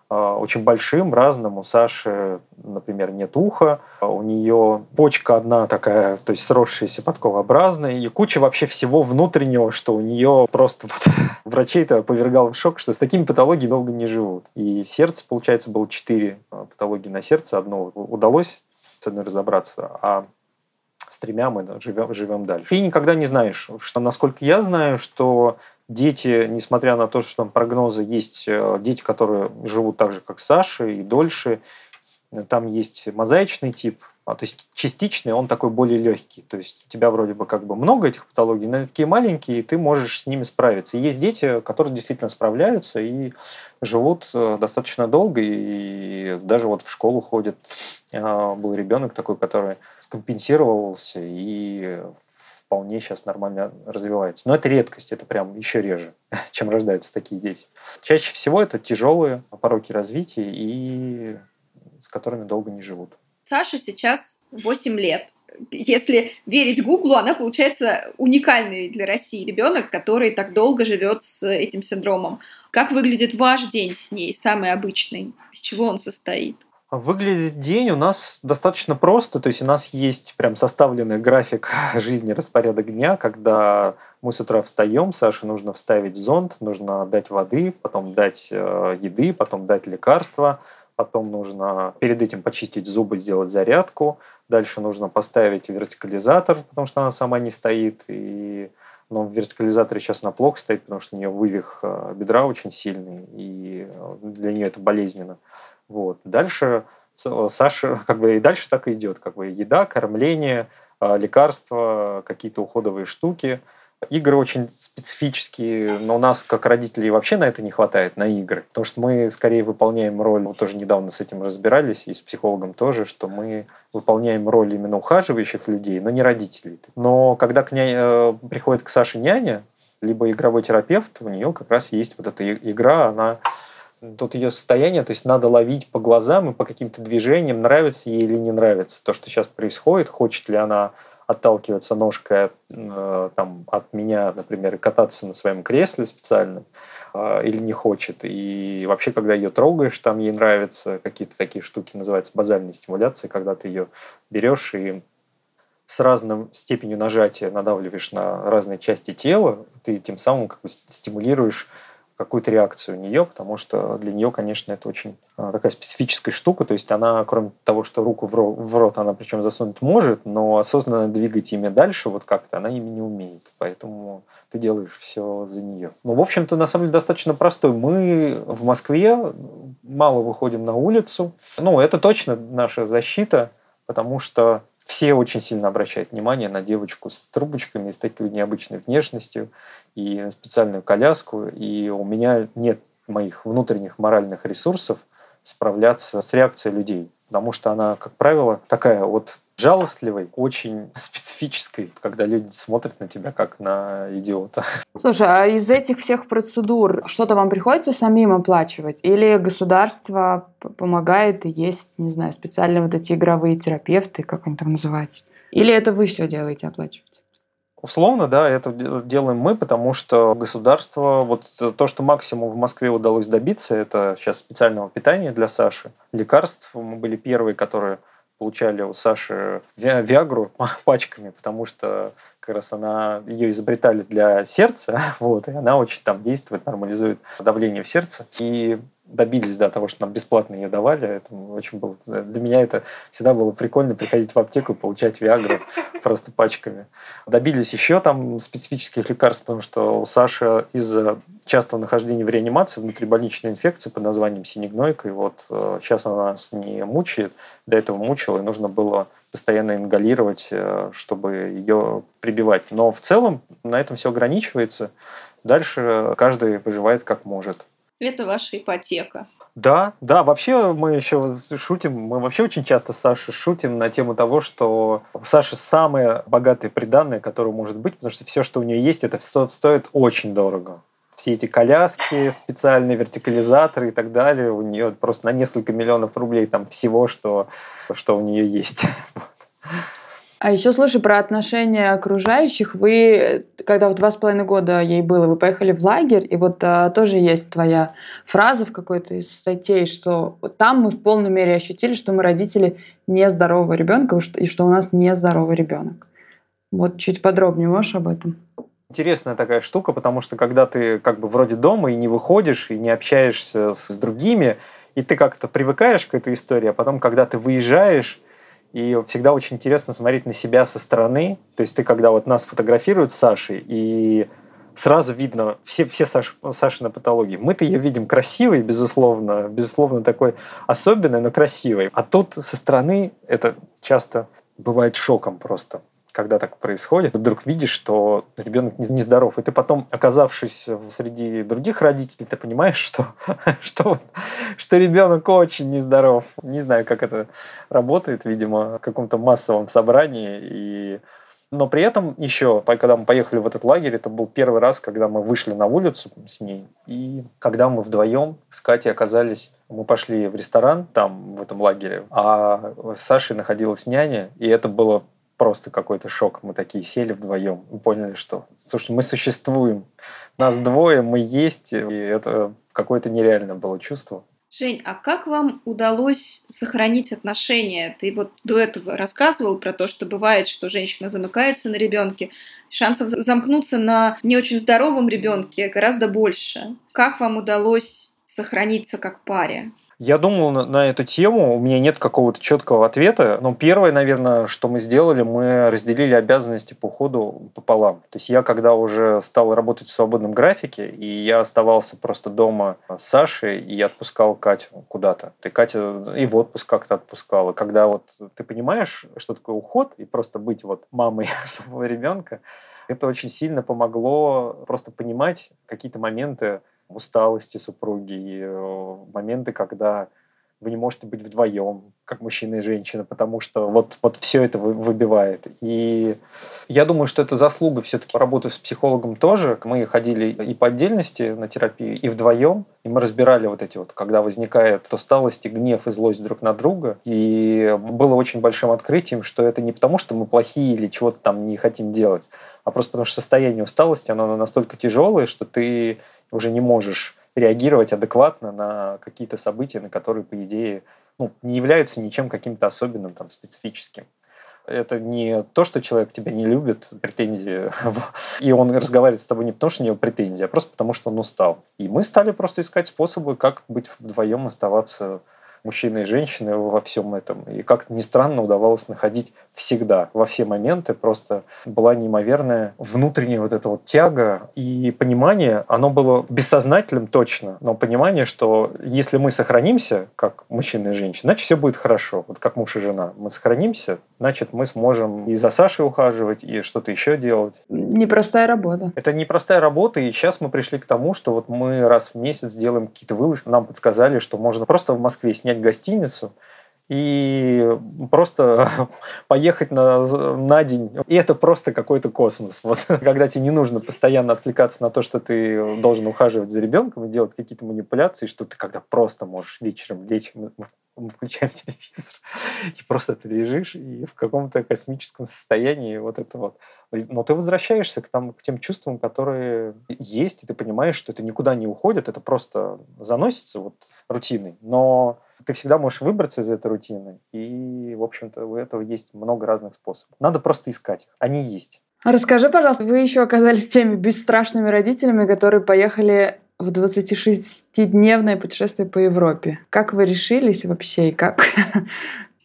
а, очень большим, разным. У Саши, например, нет уха, у нее почка одна такая, то есть сросшаяся подковообразная, и куча вообще всего внутреннего, что у нее просто вот [laughs] врачей-то повергал в шок, что с такими патологиями долго не живут. И сердце, получается, было четыре а, патологии на сердце, одно удалось с одной разобраться, а тремя мы живем, живем дальше. Ты никогда не знаешь, что, насколько я знаю, что дети, несмотря на то, что там прогнозы есть, э, дети, которые живут так же, как Саша, и дольше, там есть мозаичный тип, то есть частичный, он такой более легкий. То есть у тебя вроде бы как бы много этих патологий, но такие маленькие, и ты можешь с ними справиться. И есть дети, которые действительно справляются и живут э, достаточно долго, и даже вот в школу ходят. А, был ребенок такой, который скомпенсировался и вполне сейчас нормально развивается. Но это редкость, это прям еще реже, [laughs] чем рождаются такие дети. Чаще всего это тяжелые пороки развития и с которыми долго не живут. Саша сейчас 8 лет. Если верить Гуглу, она получается уникальный для России ребенок, который так долго живет с этим синдромом. Как выглядит ваш день с ней, самый обычный? Из чего он состоит? Выглядит день у нас достаточно просто, то есть у нас есть прям составленный график [laughs] жизни, распорядок дня, когда мы с утра встаем, Саше нужно вставить зонт, нужно дать воды, потом дать э, еды, потом дать лекарства, потом нужно перед этим почистить зубы, сделать зарядку, дальше нужно поставить вертикализатор, потому что она сама не стоит, и но в вертикализаторе сейчас она плохо стоит, потому что у нее вывих э, бедра очень сильный, и э, для нее это болезненно. Вот. Дальше Саша [laughs] как бы и дальше так и идет. Как бы еда, кормление, а, лекарства, какие-то уходовые штуки. Игры очень специфические, но у нас, как родителей, вообще на это не хватает, на игры. Потому что мы скорее выполняем роль, мы тоже недавно с этим разбирались, и с психологом тоже, что мы выполняем роль именно ухаживающих людей, но не родителей. Но когда к ней, э, приходит к Саше няня, либо игровой терапевт, у нее как раз есть вот эта игра, она тут ее состояние, то есть надо ловить по глазам и по каким-то движениям, нравится ей или не нравится то, что сейчас происходит, хочет ли она отталкиваться ножкой э, там, от меня, например, кататься на своем кресле специально, э, или не хочет. И вообще, когда ее трогаешь, там ей нравятся какие-то такие штуки, называются базальной стимуляции, когда ты ее берешь и с разным степенью нажатия надавливаешь на разные части тела, ты тем самым как бы стимулируешь какую-то реакцию у нее, потому что для нее, конечно, это очень а, такая специфическая штука, то есть она, кроме того, что руку в рот, в рот она причем засунуть может, но осознанно двигать ими дальше вот как-то она ими не умеет, поэтому ты делаешь все за нее. Ну, в общем-то, на самом деле достаточно простой. Мы в Москве мало выходим на улицу, ну, это точно наша защита, потому что все очень сильно обращают внимание на девочку с трубочками, с такой необычной внешностью и специальную коляску. И у меня нет моих внутренних моральных ресурсов справляться с реакцией людей, потому что она, как правило, такая вот жалостливой, очень специфической, когда люди смотрят на тебя как на идиота. Слушай, а из этих всех процедур что-то вам приходится самим оплачивать? Или государство помогает и есть, не знаю, специальные вот эти игровые терапевты, как они там называются? Или это вы все делаете оплачивать? Условно, да, это делаем мы, потому что государство, вот то, что максимум в Москве удалось добиться, это сейчас специального питания для Саши, лекарств. Мы были первые, которые получали у Саши Виагру [laughs] пачками, потому что как раз она ее изобретали для сердца, [laughs] вот, и она очень там действует, нормализует давление в сердце. И добились да, того, что нам бесплатно ее давали. Это очень было, для меня это всегда было прикольно приходить в аптеку и получать Виагру [laughs] просто пачками. Добились еще там специфических лекарств, потому что у Саши из-за частого нахождения в реанимации внутрибольничной инфекции под названием синегнойка, и вот э, сейчас она нас не мучает, до этого мучила, и нужно было постоянно ингалировать, э, чтобы ее прибивать. Но в целом на этом все ограничивается. Дальше каждый выживает как может это ваша ипотека. Да, да, вообще мы еще шутим, мы вообще очень часто с Сашей шутим на тему того, что у Саши самые богатые приданные, которые может быть, потому что все, что у нее есть, это все стоит очень дорого. Все эти коляски, [laughs] специальные вертикализаторы и так далее, у нее просто на несколько миллионов рублей там всего, что, что у нее есть. [laughs] А еще слушай про отношения окружающих. Вы, когда в два с половиной года ей было, вы поехали в лагерь, и вот а, тоже есть твоя фраза в какой-то из статей, что там мы в полной мере ощутили, что мы родители нездорового ребенка, и что у нас нездоровый ребенок. Вот чуть подробнее можешь об этом? Интересная такая штука, потому что когда ты как бы вроде дома и не выходишь, и не общаешься с другими, и ты как-то привыкаешь к этой истории, а потом, когда ты выезжаешь, и всегда очень интересно смотреть на себя со стороны. То есть ты, когда вот нас фотографируют с Сашей, и сразу видно все, все Саш, Саши на патологии. Мы-то ее видим красивой, безусловно, безусловно такой особенной, но красивой. А тут со стороны это часто бывает шоком просто когда так происходит, вдруг видишь, что ребенок нездоров, и ты потом, оказавшись среди других родителей, ты понимаешь, [laughs] что, что, что ребенок очень нездоров. Не знаю, как это работает, видимо, в каком-то массовом собрании. И... Но при этом еще, когда мы поехали в этот лагерь, это был первый раз, когда мы вышли на улицу с ней. И когда мы вдвоем с Катей оказались, мы пошли в ресторан там, в этом лагере, а с Сашей находилась няня, и это было просто какой-то шок. Мы такие сели вдвоем и поняли, что, слушай, мы существуем, нас двое, мы есть, и это какое-то нереальное было чувство. Жень, а как вам удалось сохранить отношения? Ты вот до этого рассказывал про то, что бывает, что женщина замыкается на ребенке, шансов замкнуться на не очень здоровом ребенке гораздо больше. Как вам удалось сохраниться как паре? Я думал на, на эту тему, у меня нет какого-то четкого ответа. Но первое, наверное, что мы сделали, мы разделили обязанности по уходу пополам. То есть я, когда уже стал работать в свободном графике, и я оставался просто дома с Сашей, и отпускал Катю куда-то. Ты Катя и в отпуск как-то отпускала. Когда вот ты понимаешь, что такое уход, и просто быть вот мамой [laughs] своего ребенка, это очень сильно помогло просто понимать какие-то моменты усталости супруги, и э, моменты, когда вы не можете быть вдвоем, как мужчина и женщина, потому что вот, вот все это выбивает. И я думаю, что это заслуга все-таки работы с психологом тоже. Мы ходили и по отдельности на терапию, и вдвоем, и мы разбирали вот эти вот, когда возникает усталость и гнев и злость друг на друга. И было очень большим открытием, что это не потому, что мы плохие или чего-то там не хотим делать, а просто потому что состояние усталости, оно настолько тяжелое, что ты уже не можешь реагировать адекватно на какие-то события, на которые, по идее, ну, не являются ничем каким-то особенным, там, специфическим. Это не то, что человек тебя не любит, претензии, [laughs] и он разговаривает с тобой не потому, что у него претензии, а просто потому, что он устал. И мы стали просто искать способы, как быть вдвоем, оставаться мужчины и женщины во всем этом. И как-то ни странно удавалось находить всегда, во все моменты. Просто была неимоверная внутренняя вот эта вот тяга и понимание, оно было бессознательным точно, но понимание, что если мы сохранимся, как мужчина и женщина, значит все будет хорошо. Вот как муж и жена. Мы сохранимся, значит мы сможем и за Сашей ухаживать, и что-то еще делать. Непростая работа. Это непростая работа, и сейчас мы пришли к тому, что вот мы раз в месяц делаем какие-то вылазки. Нам подсказали, что можно просто в Москве снять гостиницу, и просто [laughs] поехать на, на день. И это просто какой-то космос. Вот, [laughs] когда тебе не нужно постоянно отвлекаться на то, что ты должен ухаживать за ребенком и делать какие-то манипуляции, что ты когда просто можешь вечером лечь, мы, мы включаем [laughs] телевизор, и просто ты лежишь и в каком-то космическом состоянии вот это вот. Но ты возвращаешься к, там, к тем чувствам, которые есть, и ты понимаешь, что это никуда не уходит, это просто заносится вот рутиной. Но ты всегда можешь выбраться из этой рутины, и, в общем-то, у этого есть много разных способов. Надо просто искать. Они есть. Расскажи, пожалуйста, вы еще оказались теми бесстрашными родителями, которые поехали в 26-дневное путешествие по Европе. Как вы решились вообще и как?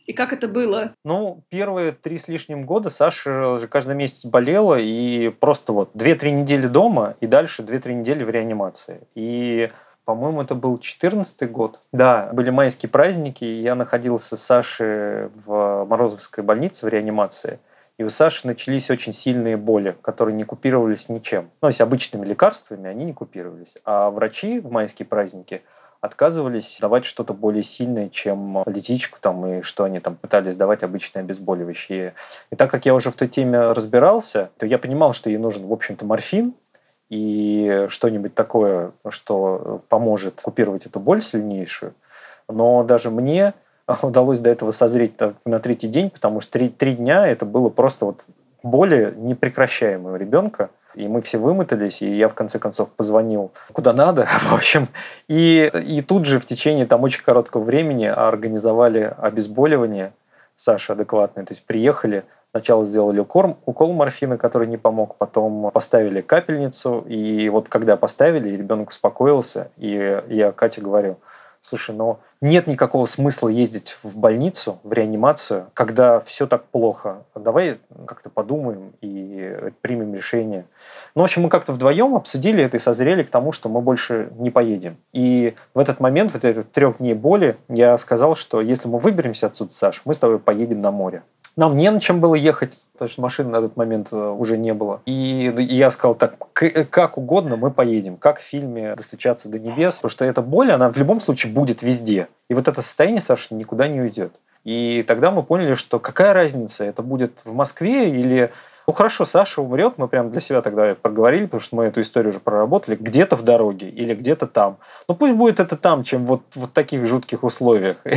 И как это было? Ну, первые три с лишним года Саша же каждый месяц болела, и просто вот 2-3 недели дома, и дальше 2-3 недели в реанимации. И по-моему, это был 14 год. Да, были майские праздники, и я находился с Сашей в Морозовской больнице в реанимации. И у Саши начались очень сильные боли, которые не купировались ничем. Ну, то есть обычными лекарствами они не купировались. А врачи в майские праздники отказывались давать что-то более сильное, чем летичку там, и что они там пытались давать обычные обезболивающие. И так как я уже в той теме разбирался, то я понимал, что ей нужен, в общем-то, морфин, и что-нибудь такое, что поможет купировать эту боль сильнейшую. Но даже мне [laughs] удалось до этого созреть на третий день, потому что три, три дня это было просто вот боли непрекращаемые у ребенка. И мы все вымотались, и я в конце концов позвонил куда надо, [laughs] в общем. И, и тут же в течение там очень короткого времени организовали обезболивание Саши адекватное. То есть приехали, Сначала сделали укол, укол морфина, который не помог, потом поставили капельницу, и вот когда поставили, ребенок успокоился, и я Кате говорю, слушай, ну нет никакого смысла ездить в больницу, в реанимацию, когда все так плохо. Давай как-то подумаем и примем решение. Ну, в общем, мы как-то вдвоем обсудили это и созрели к тому, что мы больше не поедем. И в этот момент, вот этот трех дней боли, я сказал, что если мы выберемся отсюда, Саш, мы с тобой поедем на море. Нам не на чем было ехать, потому что машины на этот момент э, уже не было. И я сказал так, э, как угодно мы поедем, как в фильме «Достучаться до небес», потому что эта боль, она в любом случае будет везде. И вот это состояние, Саша, никуда не уйдет. И тогда мы поняли, что какая разница, это будет в Москве или ну хорошо, Саша умрет, мы прям для себя тогда проговорили, потому что мы эту историю уже проработали, где-то в дороге или где-то там. Ну пусть будет это там, чем вот в таких жутких условиях. [laughs] И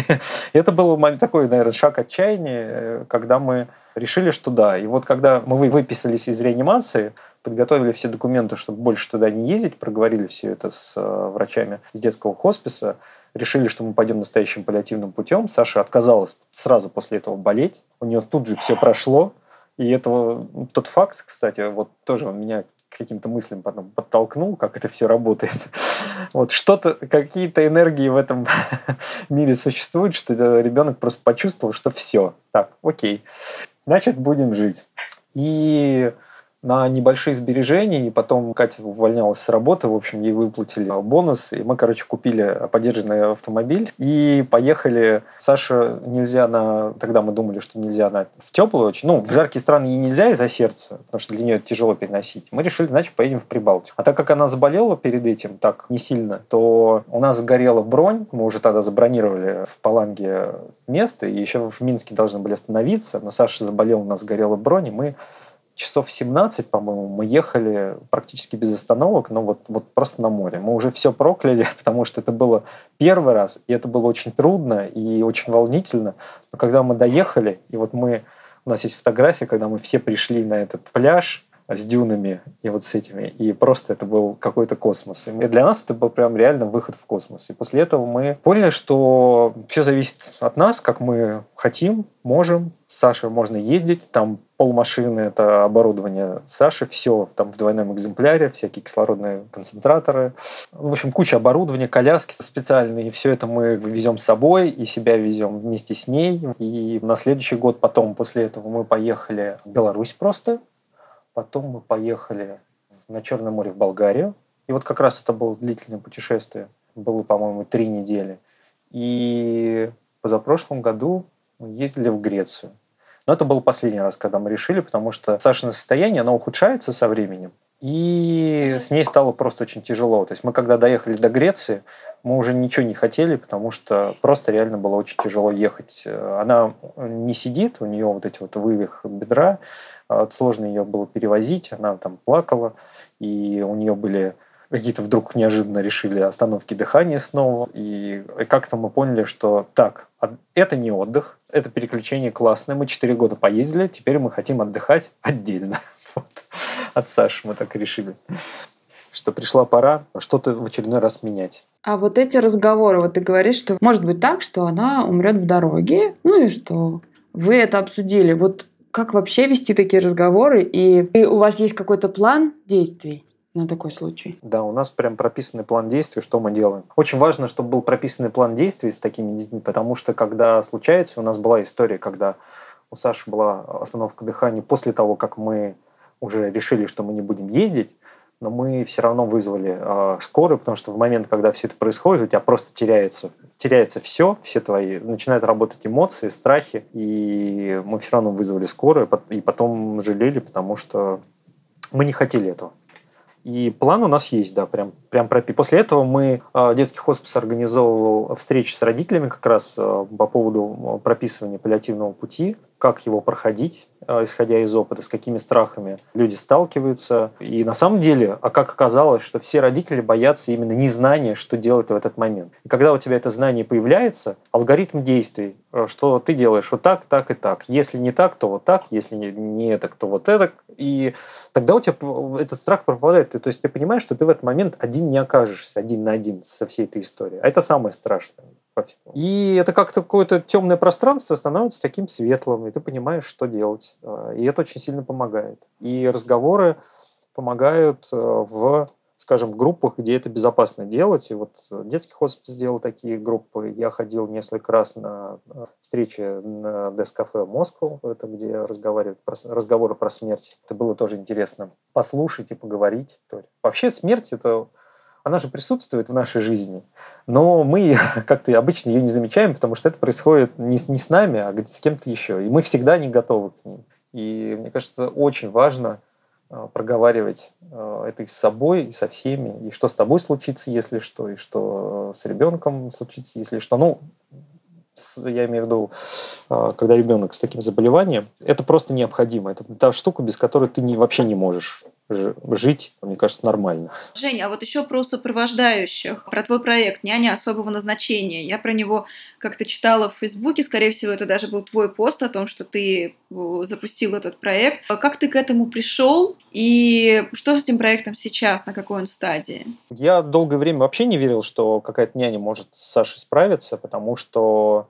это был такой, наверное, шаг отчаяния, э, когда мы решили, что да. И вот когда мы выписались из реанимации, подготовили все документы, чтобы больше туда не ездить, проговорили все это с э, врачами из детского хосписа, решили, что мы пойдем настоящим паллиативным путем. Саша отказалась сразу после этого болеть. У нее тут же все прошло. И это тот факт, кстати, вот тоже он меня каким-то мыслям потом подтолкнул, как это все работает. [laughs] Вот что-то, какие-то энергии в этом [laughs] мире существуют, что ребенок просто почувствовал, что все, так, окей, значит, будем жить. И на небольшие сбережения, и потом Катя увольнялась с работы, в общем, ей выплатили бонус, и мы, короче, купили поддержанный автомобиль и поехали. Саша нельзя на... Тогда мы думали, что нельзя на... в теплую очень, ну, в жаркие страны ей нельзя из-за сердца, потому что для нее это тяжело переносить. Мы решили, значит, поедем в Прибалтику. А так как она заболела перед этим так не сильно, то у нас сгорела бронь, мы уже тогда забронировали в Паланге место, и еще в Минске должны были остановиться, но Саша заболел, у нас сгорела бронь, и мы часов 17, по-моему, мы ехали практически без остановок, но вот, вот просто на море. Мы уже все прокляли, [laughs] потому что это было первый раз, и это было очень трудно и очень волнительно. Но когда мы доехали, и вот мы, у нас есть фотография, когда мы все пришли на этот пляж, с дюнами и вот с этими. И просто это был какой-то космос. И для нас это был прям реально выход в космос. И после этого мы поняли, что все зависит от нас, как мы хотим, можем. С можно ездить, там полмашины – это оборудование Саши, все там в двойном экземпляре, всякие кислородные концентраторы. В общем, куча оборудования, коляски специальные, и все это мы везем с собой, и себя везем вместе с ней. И на следующий год потом, после этого, мы поехали в Беларусь просто, Потом мы поехали на Черное море в Болгарию. И вот как раз это было длительное путешествие. Было, по-моему, три недели. И позапрошлом году мы ездили в Грецию. Но это был последний раз, когда мы решили, потому что Сашино состояние, оно ухудшается со временем. И с ней стало просто очень тяжело. То есть мы когда доехали до Греции, мы уже ничего не хотели, потому что просто реально было очень тяжело ехать. Она не сидит, у нее вот эти вот вывих бедра, сложно ее было перевозить, она там плакала, и у нее были какие-то вдруг неожиданно решили остановки дыхания снова. И как-то мы поняли, что так, это не отдых, это переключение классное. Мы четыре года поездили, теперь мы хотим отдыхать отдельно. [laughs] Вот. От Саши мы так решили что пришла пора что-то в очередной раз менять. А вот эти разговоры, вот ты говоришь, что может быть так, что она умрет в дороге, ну и что? Вы это обсудили. Вот как вообще вести такие разговоры? И, и у вас есть какой-то план действий? на такой случай? Да, у нас прям прописанный план действий, что мы делаем. Очень важно, чтобы был прописанный план действий с такими детьми, потому что когда случается, у нас была история, когда у Саши была остановка дыхания после того, как мы уже решили, что мы не будем ездить, но мы все равно вызвали э, скорую, потому что в момент, когда все это происходит, у тебя просто теряется, теряется все, все твои, начинают работать эмоции, страхи, и мы все равно вызвали скорую, и потом жалели, потому что мы не хотели этого. И план у нас есть, да, прям, прям пропи. После этого мы, э, детский хоспис организовывал встречи с родителями как раз э, по поводу прописывания паллиативного пути, как его проходить, э, исходя из опыта, с какими страхами люди сталкиваются. И на самом деле, а как оказалось, что все родители боятся именно незнания, что делать в этот момент. И когда у тебя это знание появляется, алгоритм действий, э, что ты делаешь вот так, так и так. Если не так, то вот так, если не это, то вот это. И тогда у тебя этот страх пропадает. То есть ты понимаешь, что ты в этот момент один не окажешься, один на один со всей этой историей. А это самое страшное. И это как-то какое-то темное пространство становится таким светлым, и ты понимаешь, что делать. А, и это очень сильно помогает. И разговоры помогают э, в скажем, группах, где это безопасно делать. И вот детский хоспис сделал такие группы. Я ходил несколько раз на э, встречи на Дескафе Москву, это где разговаривают про, разговоры про смерть. Это было тоже интересно послушать и поговорить. Вообще смерть — это она же присутствует в нашей жизни, но мы [laughs] как-то обычно ее не замечаем, потому что это происходит не, не с нами, а с кем-то еще, и мы всегда не готовы к ней. И мне кажется, очень важно э, проговаривать э, это и с собой, и со всеми, и что с тобой случится, если что, и что с ребенком случится, если что. Ну, я имею в виду, э, когда ребенок с таким заболеванием, это просто необходимо. Это та штука, без которой ты не, вообще не можешь жить, мне кажется, нормально. Женя, а вот еще про сопровождающих, про твой проект «Няня особого назначения». Я про него как-то читала в Фейсбуке, скорее всего, это даже был твой пост о том, что ты э, запустил этот проект. Как ты к этому пришел и что с этим проектом сейчас, на какой он стадии? Я долгое время вообще не верил, что какая-то няня может с Сашей справиться, потому что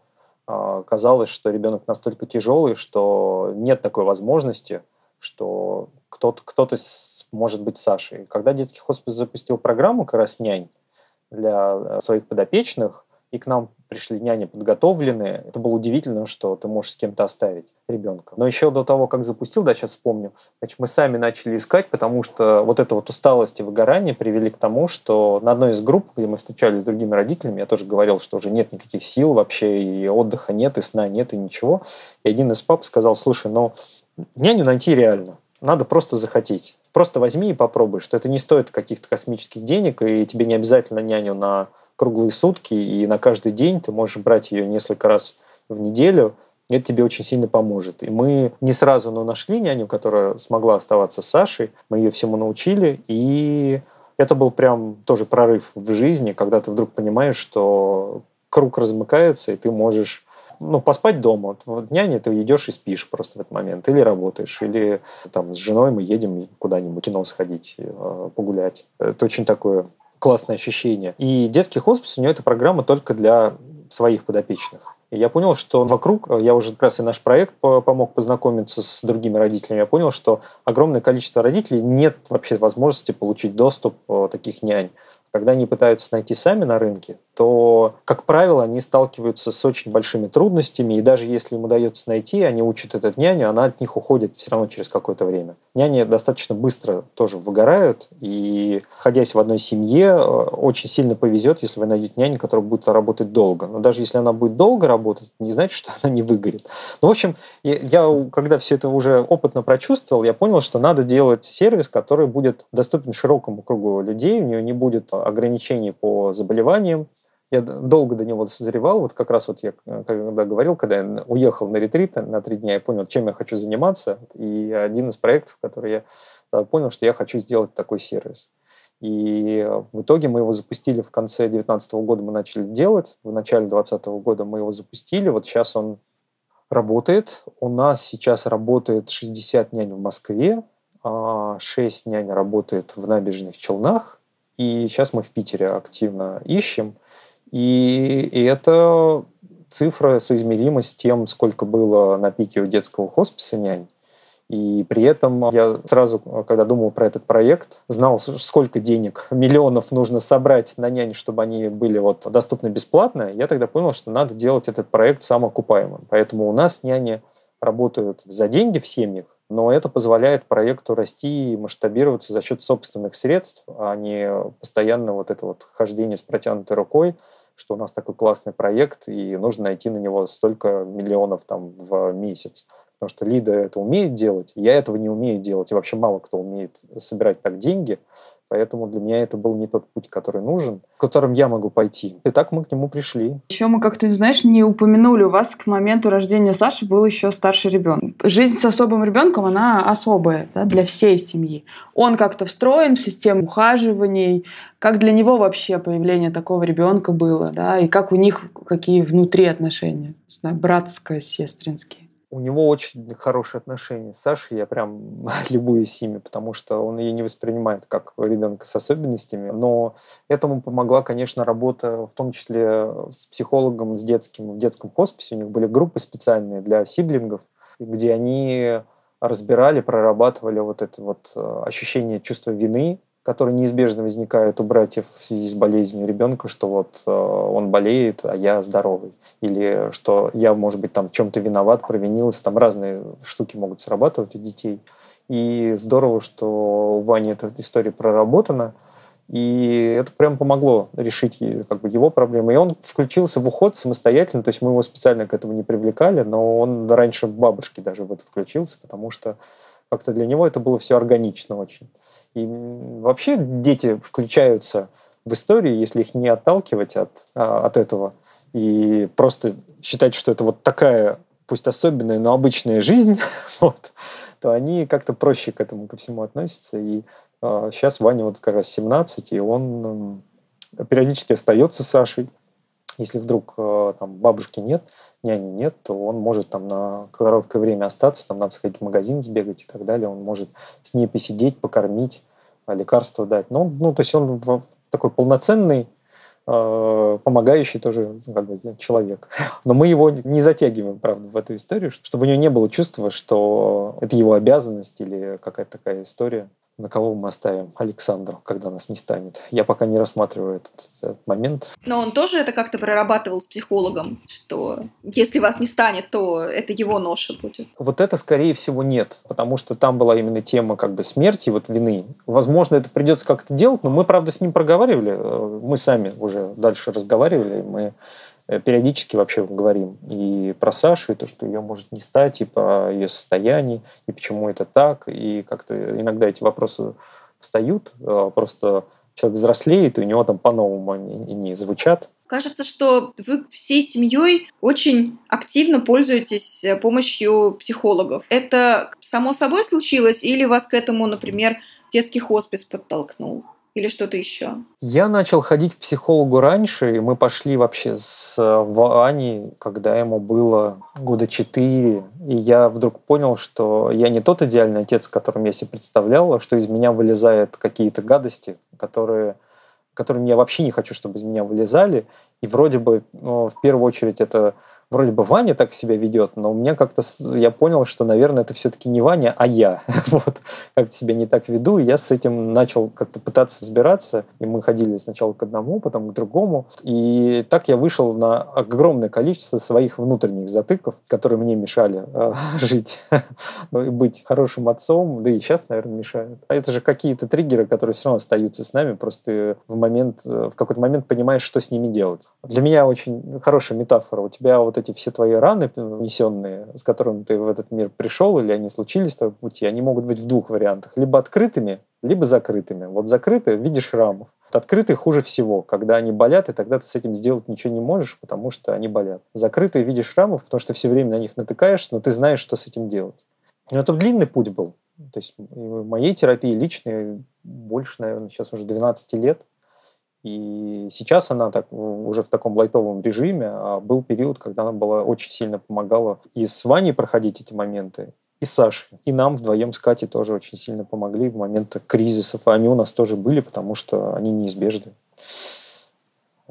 э, казалось, что ребенок настолько тяжелый, что нет такой возможности – что кто-то кто может быть Сашей. Когда детский хоспис запустил программу как раз нянь для э, своих подопечных, и к нам пришли няни подготовленные. Это было удивительно, что ты можешь с кем-то оставить ребенка. Но еще до того, как запустил, да, сейчас вспомню, значит, мы сами начали искать, потому что вот эта вот усталость и выгорание привели к тому, что на одной из групп, где мы встречались с другими родителями, я тоже говорил, что уже нет никаких сил вообще, и отдыха нет, и сна нет, и ничего. И один из пап сказал, слушай, ну, няню найти реально. Надо просто захотеть. Просто возьми и попробуй, что это не стоит каких-то космических денег, и тебе не обязательно няню на круглые сутки, и на каждый день ты можешь брать ее несколько раз в неделю, это тебе очень сильно поможет. И мы не сразу, но нашли няню, которая смогла оставаться с Сашей, мы ее всему научили, и это был прям тоже прорыв в жизни, когда ты вдруг понимаешь, что круг размыкается, и ты можешь ну, поспать дома. Вот няня, ты идешь и спишь просто в этот момент. Или работаешь, или там с женой мы едем куда-нибудь кино сходить, э, погулять. Это очень такое классное ощущение. И детский хоспис у него эта программа только для своих подопечных. И я понял, что вокруг, я уже как раз и наш проект помог познакомиться с другими родителями, я понял, что огромное количество родителей нет вообще возможности получить доступ э, таких нянь. Когда они пытаются найти сами на рынке, то, как правило, они сталкиваются с очень большими трудностями, и даже если им удается найти, они учат этот няню, она от них уходит все равно через какое-то время. Няни достаточно быстро тоже выгорают, и, находясь в одной семье, э, очень сильно повезет, если вы найдете няню, которая будет работать долго. Но даже если она будет долго работать, не значит, что она не выгорит. Ну, в общем, я, когда все это уже опытно прочувствовал, я понял, что надо делать сервис, который будет доступен широкому кругу людей, у нее не будет ограничений по заболеваниям. Я долго до него созревал, вот как раз вот я э, когда говорил, когда я уехал на ретрит на три дня, я понял, чем я хочу заниматься, и один из проектов, который я понял, что я хочу сделать такой сервис. И в итоге мы его запустили в конце 2019 года, мы начали делать, в начале 2020 года мы его запустили, вот сейчас он работает. У нас сейчас работает 60 нянь в Москве, 6 а нянь работает в набережных Челнах, и сейчас мы в Питере активно ищем. И, и это цифра соизмерима с тем, сколько было на пике у детского хосписа нянь. И при этом я сразу, когда думал про этот проект, знал, сколько денег, [laughs] миллионов нужно собрать на нянь, чтобы они были вот доступны бесплатно. Я тогда понял, что надо делать этот проект самоокупаемым. Поэтому у нас няни работают за деньги в семьях, но это позволяет проекту расти и масштабироваться за счет собственных средств, а не постоянно вот это вот хождение с протянутой рукой, что у нас такой классный проект, и нужно найти на него столько миллионов там в месяц. Потому что Лида это умеет делать, я этого не умею делать, и вообще мало кто умеет собирать так деньги. Поэтому для меня это был не тот путь, который нужен, которым я могу пойти. И так мы к нему пришли. Еще мы как-то, знаешь, не упомянули, у вас к моменту рождения Саши был еще старший ребенок. Жизнь с особым ребенком, она особая да, для всей семьи. Он как-то встроен в систему ухаживаний. Как для него вообще появление такого ребенка было, да, и как у них какие внутри отношения, знаю, братско-сестринские у него очень хорошие отношения с Сашей, я прям [laughs] любуюсь ими, потому что он ее не воспринимает как ребенка с особенностями, но этому помогла, конечно, работа в том числе с психологом, с детским, в детском хосписе, у них были группы специальные для сиблингов, где они разбирали, прорабатывали вот это вот э, ощущение чувства вины которые неизбежно возникают у братьев в связи с болезнью ребенка, что вот э, он болеет, а я здоровый. Или что я, может быть, там в чем-то виноват, провинился. Там разные штуки могут срабатывать у детей. И здорово, что у Вани эта история проработана. И это прям помогло решить как бы, его проблемы. И он включился в уход самостоятельно, то есть мы его специально к этому не привлекали, но он раньше бабушки даже в это включился, потому что как-то для него это было все органично очень. И вообще дети включаются в историю, если их не отталкивать от, а, от этого и просто считать, что это вот такая, пусть особенная, но обычная жизнь, [laughs] вот, то они как-то проще к этому ко всему относятся. И э, сейчас Ваня вот как раз 17, и он э, периодически остается с Сашей. Если вдруг э, там бабушки нет, няни нет, то он может там на короткое время остаться, там надо сходить в магазин, сбегать и так далее. Он может с ней посидеть, покормить, а, лекарства дать. Ну, ну, то есть он такой полноценный э, помогающий тоже ну, как бы, человек. [laughs] Но мы его не затягиваем, правда, в эту историю, чтобы у него не было чувства, что это его обязанность или какая-то такая история на кого мы оставим Александру, когда нас не станет. Я пока не рассматриваю этот, этот момент. Но он тоже это как-то прорабатывал с психологом, что если вас не станет, то это его ноша будет. Вот это, скорее всего, нет, потому что там была именно тема как бы смерти, вот вины. Возможно, это придется как-то делать, но мы, правда, с ним проговаривали, э, мы сами уже дальше разговаривали, мы периодически вообще говорим и про Сашу, и то, что ее может не стать, и по ее состоянии, и почему это так, и как-то иногда эти вопросы встают, э, просто человек взрослеет, и у него там по-новому они не звучат. Кажется, что вы всей семьей очень активно пользуетесь э, помощью психологов. Это само собой случилось или вас к этому, например, детский хоспис подтолкнул? Или что-то еще? Я начал ходить к психологу раньше, и мы пошли вообще с э, Ваней, когда ему было года четыре, и я вдруг понял, что я не тот идеальный отец, которым я себе представлял, а что из меня вылезают какие-то гадости, которые которыми я вообще не хочу, чтобы из меня вылезали. И вроде бы, ну, в первую очередь, это вроде бы Ваня так себя ведет, но у меня как-то я понял, что, наверное, это все-таки не Ваня, а я. [laughs] вот как-то себя не так веду, и я с этим начал как-то пытаться разбираться. И мы ходили сначала к одному, потом к другому. И так я вышел на огромное количество своих внутренних затыков, которые мне мешали э, [laughs] жить [laughs] ну, и быть хорошим отцом, да и сейчас, наверное, мешают. А это же какие-то триггеры, которые все равно остаются с нами, просто в момент, в какой-то момент понимаешь, что с ними делать. Для меня очень хорошая метафора. У тебя вот эти все твои раны несенные, с которыми ты в этот мир пришел, или они случились в твоем пути, они могут быть в двух вариантах. Либо открытыми, либо закрытыми. Вот закрытые в виде шрамов. Открытые хуже всего, когда они болят, и тогда ты с этим сделать ничего не можешь, потому что они болят. Закрытые в виде шрамов, потому что все время на них натыкаешься, но ты знаешь, что с этим делать. Но это длинный путь был. То есть моей терапии личной больше, наверное, сейчас уже 12 лет. И сейчас она так, уже в таком лайтовом режиме, а был период, когда она была очень сильно помогала и с Ваней проходить эти моменты, и Сашей. И нам вдвоем с Катей тоже очень сильно помогли в моменты кризисов. И они у нас тоже были, потому что они неизбежны.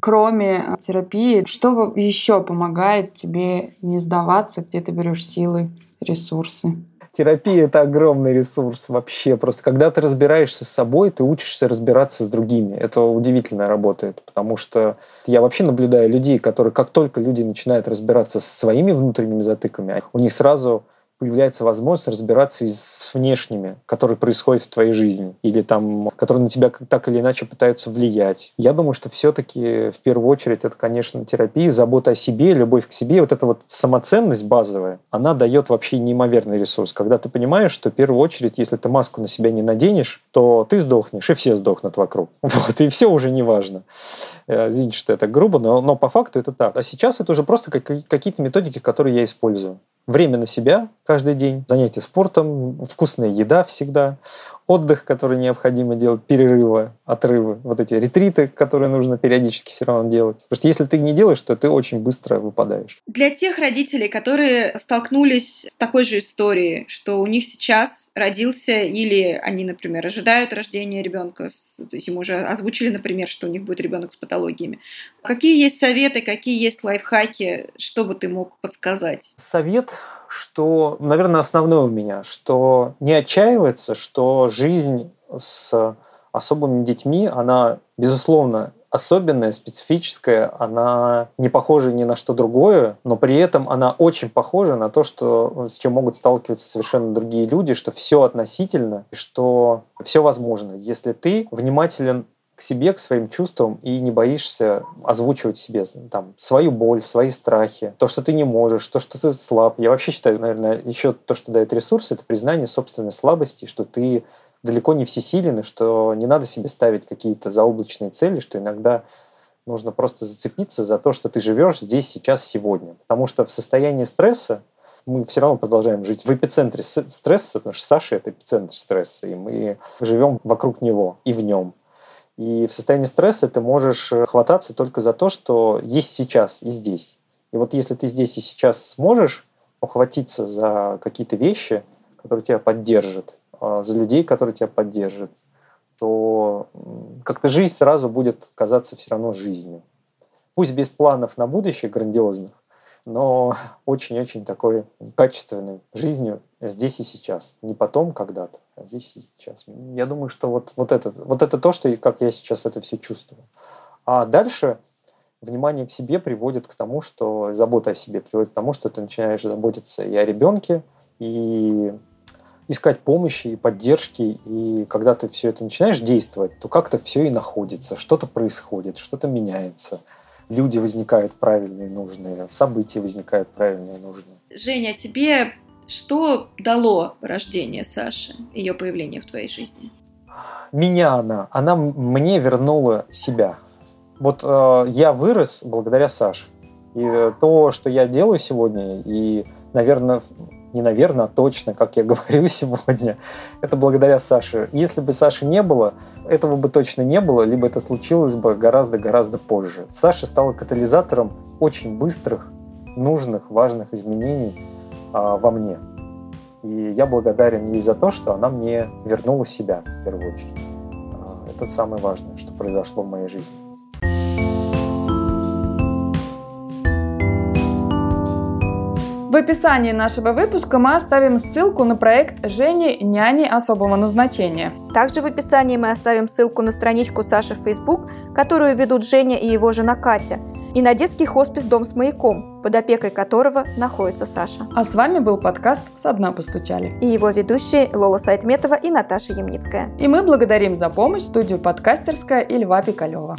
Кроме терапии, что еще помогает тебе не сдаваться, где ты берешь силы, ресурсы? Терапия это огромный ресурс вообще. Просто когда ты разбираешься с собой, ты учишься разбираться с другими. Это удивительно работает, потому что я вообще наблюдаю людей, которые как только люди начинают разбираться со своими внутренними затыками, у них сразу появляется возможность разбираться с внешними, которые происходят в твоей жизни, или там, которые на тебя так или иначе пытаются влиять. Я думаю, что все-таки в первую очередь это, конечно, терапия, забота о себе, любовь к себе, вот эта вот самоценность базовая, она дает вообще неимоверный ресурс. Когда ты понимаешь, что в первую очередь, если ты маску на себя не наденешь, то ты сдохнешь, и все сдохнут вокруг. [laughs] Вот, и все уже не важно. Э, извините, что это грубо, но, но по факту это так. А сейчас это уже просто какие-то методики, которые я использую время на себя каждый день, занятия спортом, вкусная еда всегда, отдых, который необходимо делать, перерывы, отрывы, вот эти ретриты, которые нужно периодически все равно делать. Потому что если ты не делаешь, то ты очень быстро выпадаешь. Для тех родителей, которые столкнулись с такой же историей, что у них сейчас родился или они, например, ожидают рождения ребенка, то есть им уже озвучили, например, что у них будет ребенок с патологиями. Какие есть советы, какие есть лайфхаки, что бы ты мог подсказать? Совет что, наверное, основное у меня, что не отчаиваться, что жизнь с особыми детьми, она, безусловно, особенная, специфическая, она не похожа ни на что другое, но при этом она очень похожа на то, что, с чем могут сталкиваться совершенно другие люди, что все относительно, что все возможно, если ты внимателен к себе, к своим чувствам и не боишься озвучивать себе там, свою боль, свои страхи, то, что ты не можешь, то, что ты слаб. Я вообще считаю, наверное, еще то, что дает ресурс, это признание собственной слабости, что ты далеко не всесилен, и что не надо себе ставить какие-то заоблачные цели, что иногда нужно просто зацепиться за то, что ты живешь здесь, сейчас, сегодня. Потому что в состоянии стресса мы все равно продолжаем жить в эпицентре стресса, потому что Саша — это эпицентр стресса, и мы живем вокруг него и в нем. И в состоянии стресса ты можешь э, хвататься только за то, что есть сейчас и здесь. И вот если ты здесь и сейчас сможешь ухватиться за какие-то вещи, которые тебя поддержат, а, за людей, которые тебя поддержат, то как-то жизнь сразу будет казаться все равно жизнью. пусть без планов на будущее грандиозных, но [laughs] очень-очень такой качественной жизнью здесь и сейчас. Не потом когда-то, а здесь и сейчас. Я думаю, что вот, вот, это, вот это то, что, как я сейчас это все чувствую. А дальше внимание к себе приводит к тому, что забота о себе приводит к тому, что ты начинаешь заботиться и о ребенке, и искать помощи и поддержки, и когда ты все это начинаешь действовать, то как-то все и находится, что-то происходит, что-то меняется – люди возникают правильные, нужные, события возникают правильные, нужные. Женя, а тебе что дало рождение Саши, ее появление в твоей жизни? Меня она, она мне вернула себя. Вот э, я вырос благодаря Саше. И то, что я делаю сегодня, и, наверное, не наверное, а точно, как я [laughs] говорю сегодня, это благодаря Саше. Если бы Саши не было, этого бы точно не было, либо это случилось бы гораздо-гораздо позже. Саша стала катализатором очень быстрых, нужных, важных изменений во мне. И я благодарен ей за то, что она мне вернула себя в первую очередь. А, это самое важное, что произошло в моей жизни. В описании нашего выпуска мы оставим ссылку на проект Жени «Няни особого назначения». Также в описании мы оставим ссылку на страничку Саши в Facebook, которую ведут Женя и его жена Катя, и на детский хоспис «Дом с маяком», под опекой которого находится Саша. А с вами был подкаст «Со дна постучали». И его ведущие Лола Сайтметова и Наташа Ямницкая. И мы благодарим за помощь студию «Подкастерская» и Льва Пикалева.